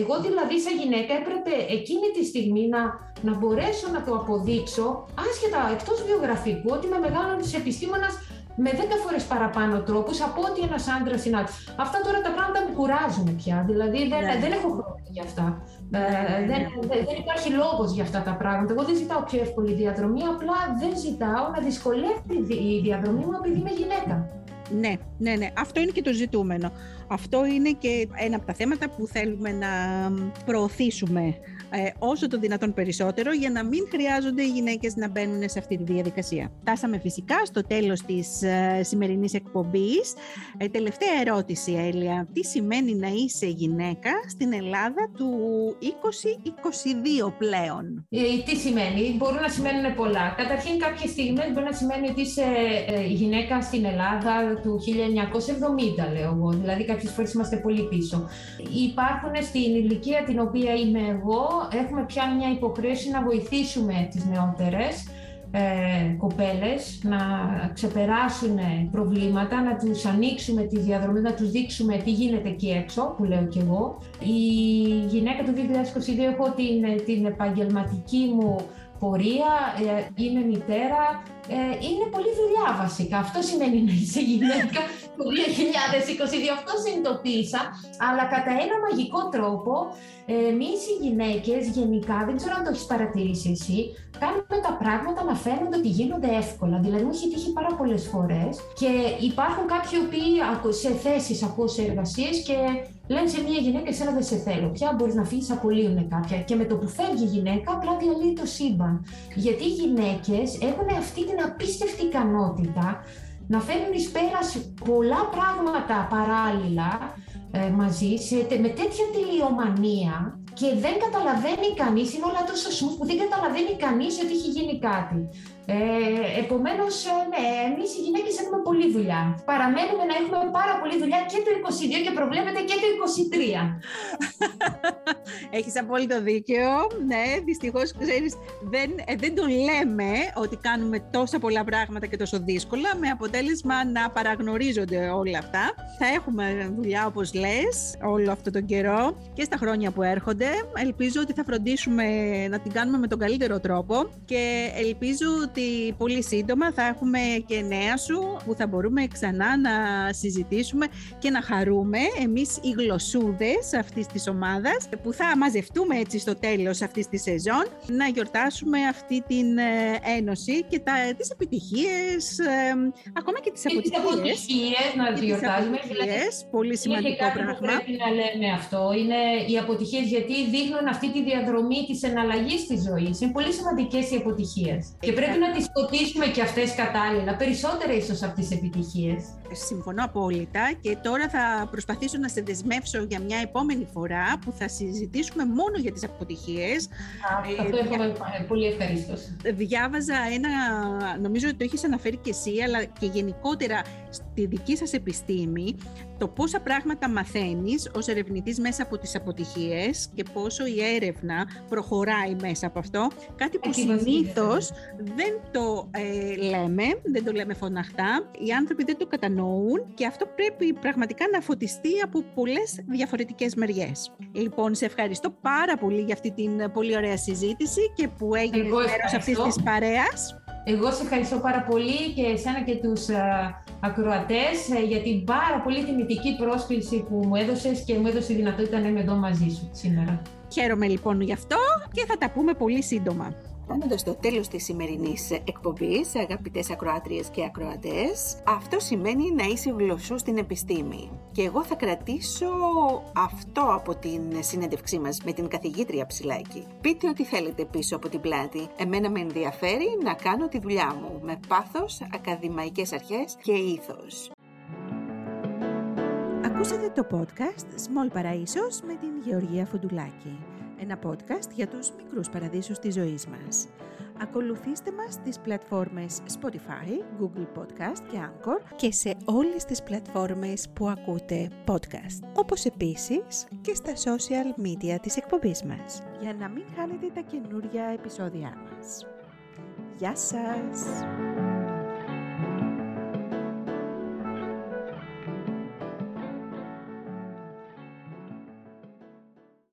Εγώ δηλαδή σαν γυναίκα έπρεπε εκείνη τη στιγμή να, να μπορέσω να το αποδείξω, άσχετα εκτός βιογραφικού, ότι είμαι μεγάλος επιστήμονας με 10 φορές παραπάνω τρόπους από ότι ένας άντρας συνάδελφο. Αυτά τώρα τα πράγματα με κουράζουν πια. Δηλαδή δεν, ναι. δεν έχω χρόνο για αυτά. Ε, ναι, δεν, ναι. δεν υπάρχει λόγος για αυτά τα πράγματα. Εγώ δεν ζητάω πιο εύκολη διαδρομή, απλά δεν ζητάω να δυσκολεύει η διαδρομή μου επειδή είμαι γυναίκα. Ναι, ναι, ναι. Αυτό είναι και το ζητούμενο. Αυτό είναι και ένα από τα θέματα που θέλουμε να προωθήσουμε ε, όσο το δυνατόν περισσότερο για να μην χρειάζονται οι γυναίκες να μπαίνουν σε αυτή τη διαδικασία. Φτάσαμε φυσικά στο τέλος της ε, σημερινής εκπομπής. Ε, τελευταία ερώτηση, Έλια. Τι σημαίνει να είσαι γυναίκα στην Ελλάδα του 2022 πλέον; Ε, τι σημαίνει; Μπορούν να σημαίνουν πολλά. Καταρχήν κάποιες στιγμές μπορεί να σημαίνει ότι είσαι ε, γυναίκα στην Ελλάδα του 1970, λέω εγώ. Δηλαδή κάποιες φορές είμαστε πολύ πίσω. Υπάρχουν στην ηλικία την οποία είμαι εγώ έχουμε πια μια υποχρέωση να βοηθήσουμε τις νεότερες ε, κοπέλες να ξεπεράσουν προβλήματα, να τους ανοίξουμε τη διαδρομή, να τους δείξουμε τι γίνεται εκεί έξω, που λέω κι εγώ. Η γυναίκα του 2022 έχω την, την επαγγελματική μου πορεία, ε, είμαι μητέρα, ε, είναι πολύ δουλειά βασικά. Αυτό σημαίνει να είσαι γυναίκα το 2022. Αυτό συνειδητοποίησα, αλλά κατά ένα μαγικό τρόπο, εμεί οι γυναίκες γενικά, δεν ξέρω αν το έχεις παρατηρήσει εσύ, κάνουμε τα πράγματα να φαίνονται ότι γίνονται εύκολα. Δηλαδή, μου έχει τύχει πάρα πολλές φορές και υπάρχουν κάποιοι οποίοι σε θέσεις ακούω σε εργασίες και λένε σε μια γυναίκα: Εσένα δεν σε θέλω. Πια μπορείς να φύγεις, απολύουν κάποια. Και με το που φεύγει η γυναίκα, απλά διαλύει το σύμπαν. Γιατί οι γυναίκες έχουν αυτή την απίστευτη ικανότητα να φέρνουν εις πέρας πολλά πράγματα παράλληλα ε, μαζί, σε, με τέτοια τελειομανία και δεν καταλαβαίνει κανείς, είναι όλα τόσο smooth που δεν καταλαβαίνει κανείς ότι έχει γίνει κάτι. Ε, Επομένως, ε, ναι, εμείς οι γυναίκες έχουμε πολλή δουλειά. Παραμένουμε να έχουμε πάρα πολλή δουλειά και το 22 και προβλέπεται και το 23. (laughs) Έχεις απόλυτο δίκαιο. Ναι, δυστυχώς ξέρεις, δεν, ε, δεν το λέμε ότι κάνουμε τόσα πολλά πράγματα και τόσο δύσκολα, με αποτέλεσμα να παραγνωρίζονται όλα αυτά. Θα έχουμε δουλειά, όπως λες, όλο αυτό τον καιρό και στα χρόνια που έρχονται. Ελπίζω ότι θα φροντίσουμε να την κάνουμε με τον καλύτερο τρόπο και ελπίζω ότι πολύ σύντομα θα έχουμε και νέα σου που θα μπορούμε ξανά να συζητήσουμε και να χαρούμε εμείς οι γλωσσούδες αυτής της ομάδας που θα μαζευτούμε έτσι στο τέλος αυτής της σεζόν να γιορτάσουμε αυτή την ε, ένωση και τα, τις επιτυχίες, ε, ακόμα και τις αποτυχίες. Τις αποτυχίες να τις γιορτάζουμε. Δηλαδή, πολύ σημαντικό πράγμα. πρέπει να λέμε αυτό. Είναι οι αποτυχίες γιατί δείχνουν αυτή τη διαδρομή της εναλλαγής της ζωής. Είναι πολύ σημαντικές οι αποτυχίες. Και πρέπει να τις ποτίσουμε και αυτές κατάλληλα, περισσότερα ίσως από τις επιτυχίες. Συμφωνώ απόλυτα και τώρα θα προσπαθήσω να σε δεσμεύσω για μια επόμενη φορά που θα συζητήσουμε μόνο για τις αποτυχίες. Αυτό ε, πολύ ευχαρίστως. Διάβαζα ένα, νομίζω ότι το έχεις αναφέρει και εσύ, αλλά και γενικότερα στη δική σας επιστήμη, το πόσα πράγματα μαθαίνεις ως ερευνητής μέσα από τις αποτυχίες και πόσο η έρευνα προχωράει μέσα από αυτό, κάτι που συνήθως δεν το ε, λέμε, δεν το λέμε φωναχτά, οι άνθρωποι δεν το κατανοούν και αυτό πρέπει πραγματικά να φωτιστεί από πολλές διαφορετικές μεριές. Λοιπόν, σε ευχαριστώ πάρα πολύ για αυτή την πολύ ωραία συζήτηση και που έγινε μέρος αυτής της παρέας. Εγώ σε ευχαριστώ πάρα πολύ και εσένα και τους uh, ακροατές ε, για την πάρα πολύ τιμητική πρόσκληση που μου έδωσες και μου έδωσε τη δυνατότητα να είμαι εδώ μαζί σου σήμερα. Χαίρομαι λοιπόν γι' αυτό και θα τα πούμε πολύ σύντομα. Φτάνοντα στο τέλος της σημερινής εκπομπής, αγαπητές ακροάτριες και ακροατές, αυτό σημαίνει να είσαι γλωσσού στην επιστήμη. Και εγώ θα κρατήσω αυτό από την συνέντευξή μας με την καθηγήτρια Ψηλάκη. Πείτε ό,τι θέλετε πίσω από την πλάτη. Εμένα με ενδιαφέρει να κάνω τη δουλειά μου με πάθος, ακαδημαϊκές αρχές και ήθος. Ακούσατε το podcast Small Παραΐσος με την Γεωργία Φουντουλάκη ένα podcast για τους μικρούς παραδείσους της ζωής μας. Ακολουθήστε μας στις πλατφόρμες Spotify, Google Podcast και Anchor και σε όλες τις πλατφόρμες που ακούτε podcast, όπως επίσης και στα social media της εκπομπής μας, για να μην χάνετε τα καινούργια επεισόδια μας. Γεια σας!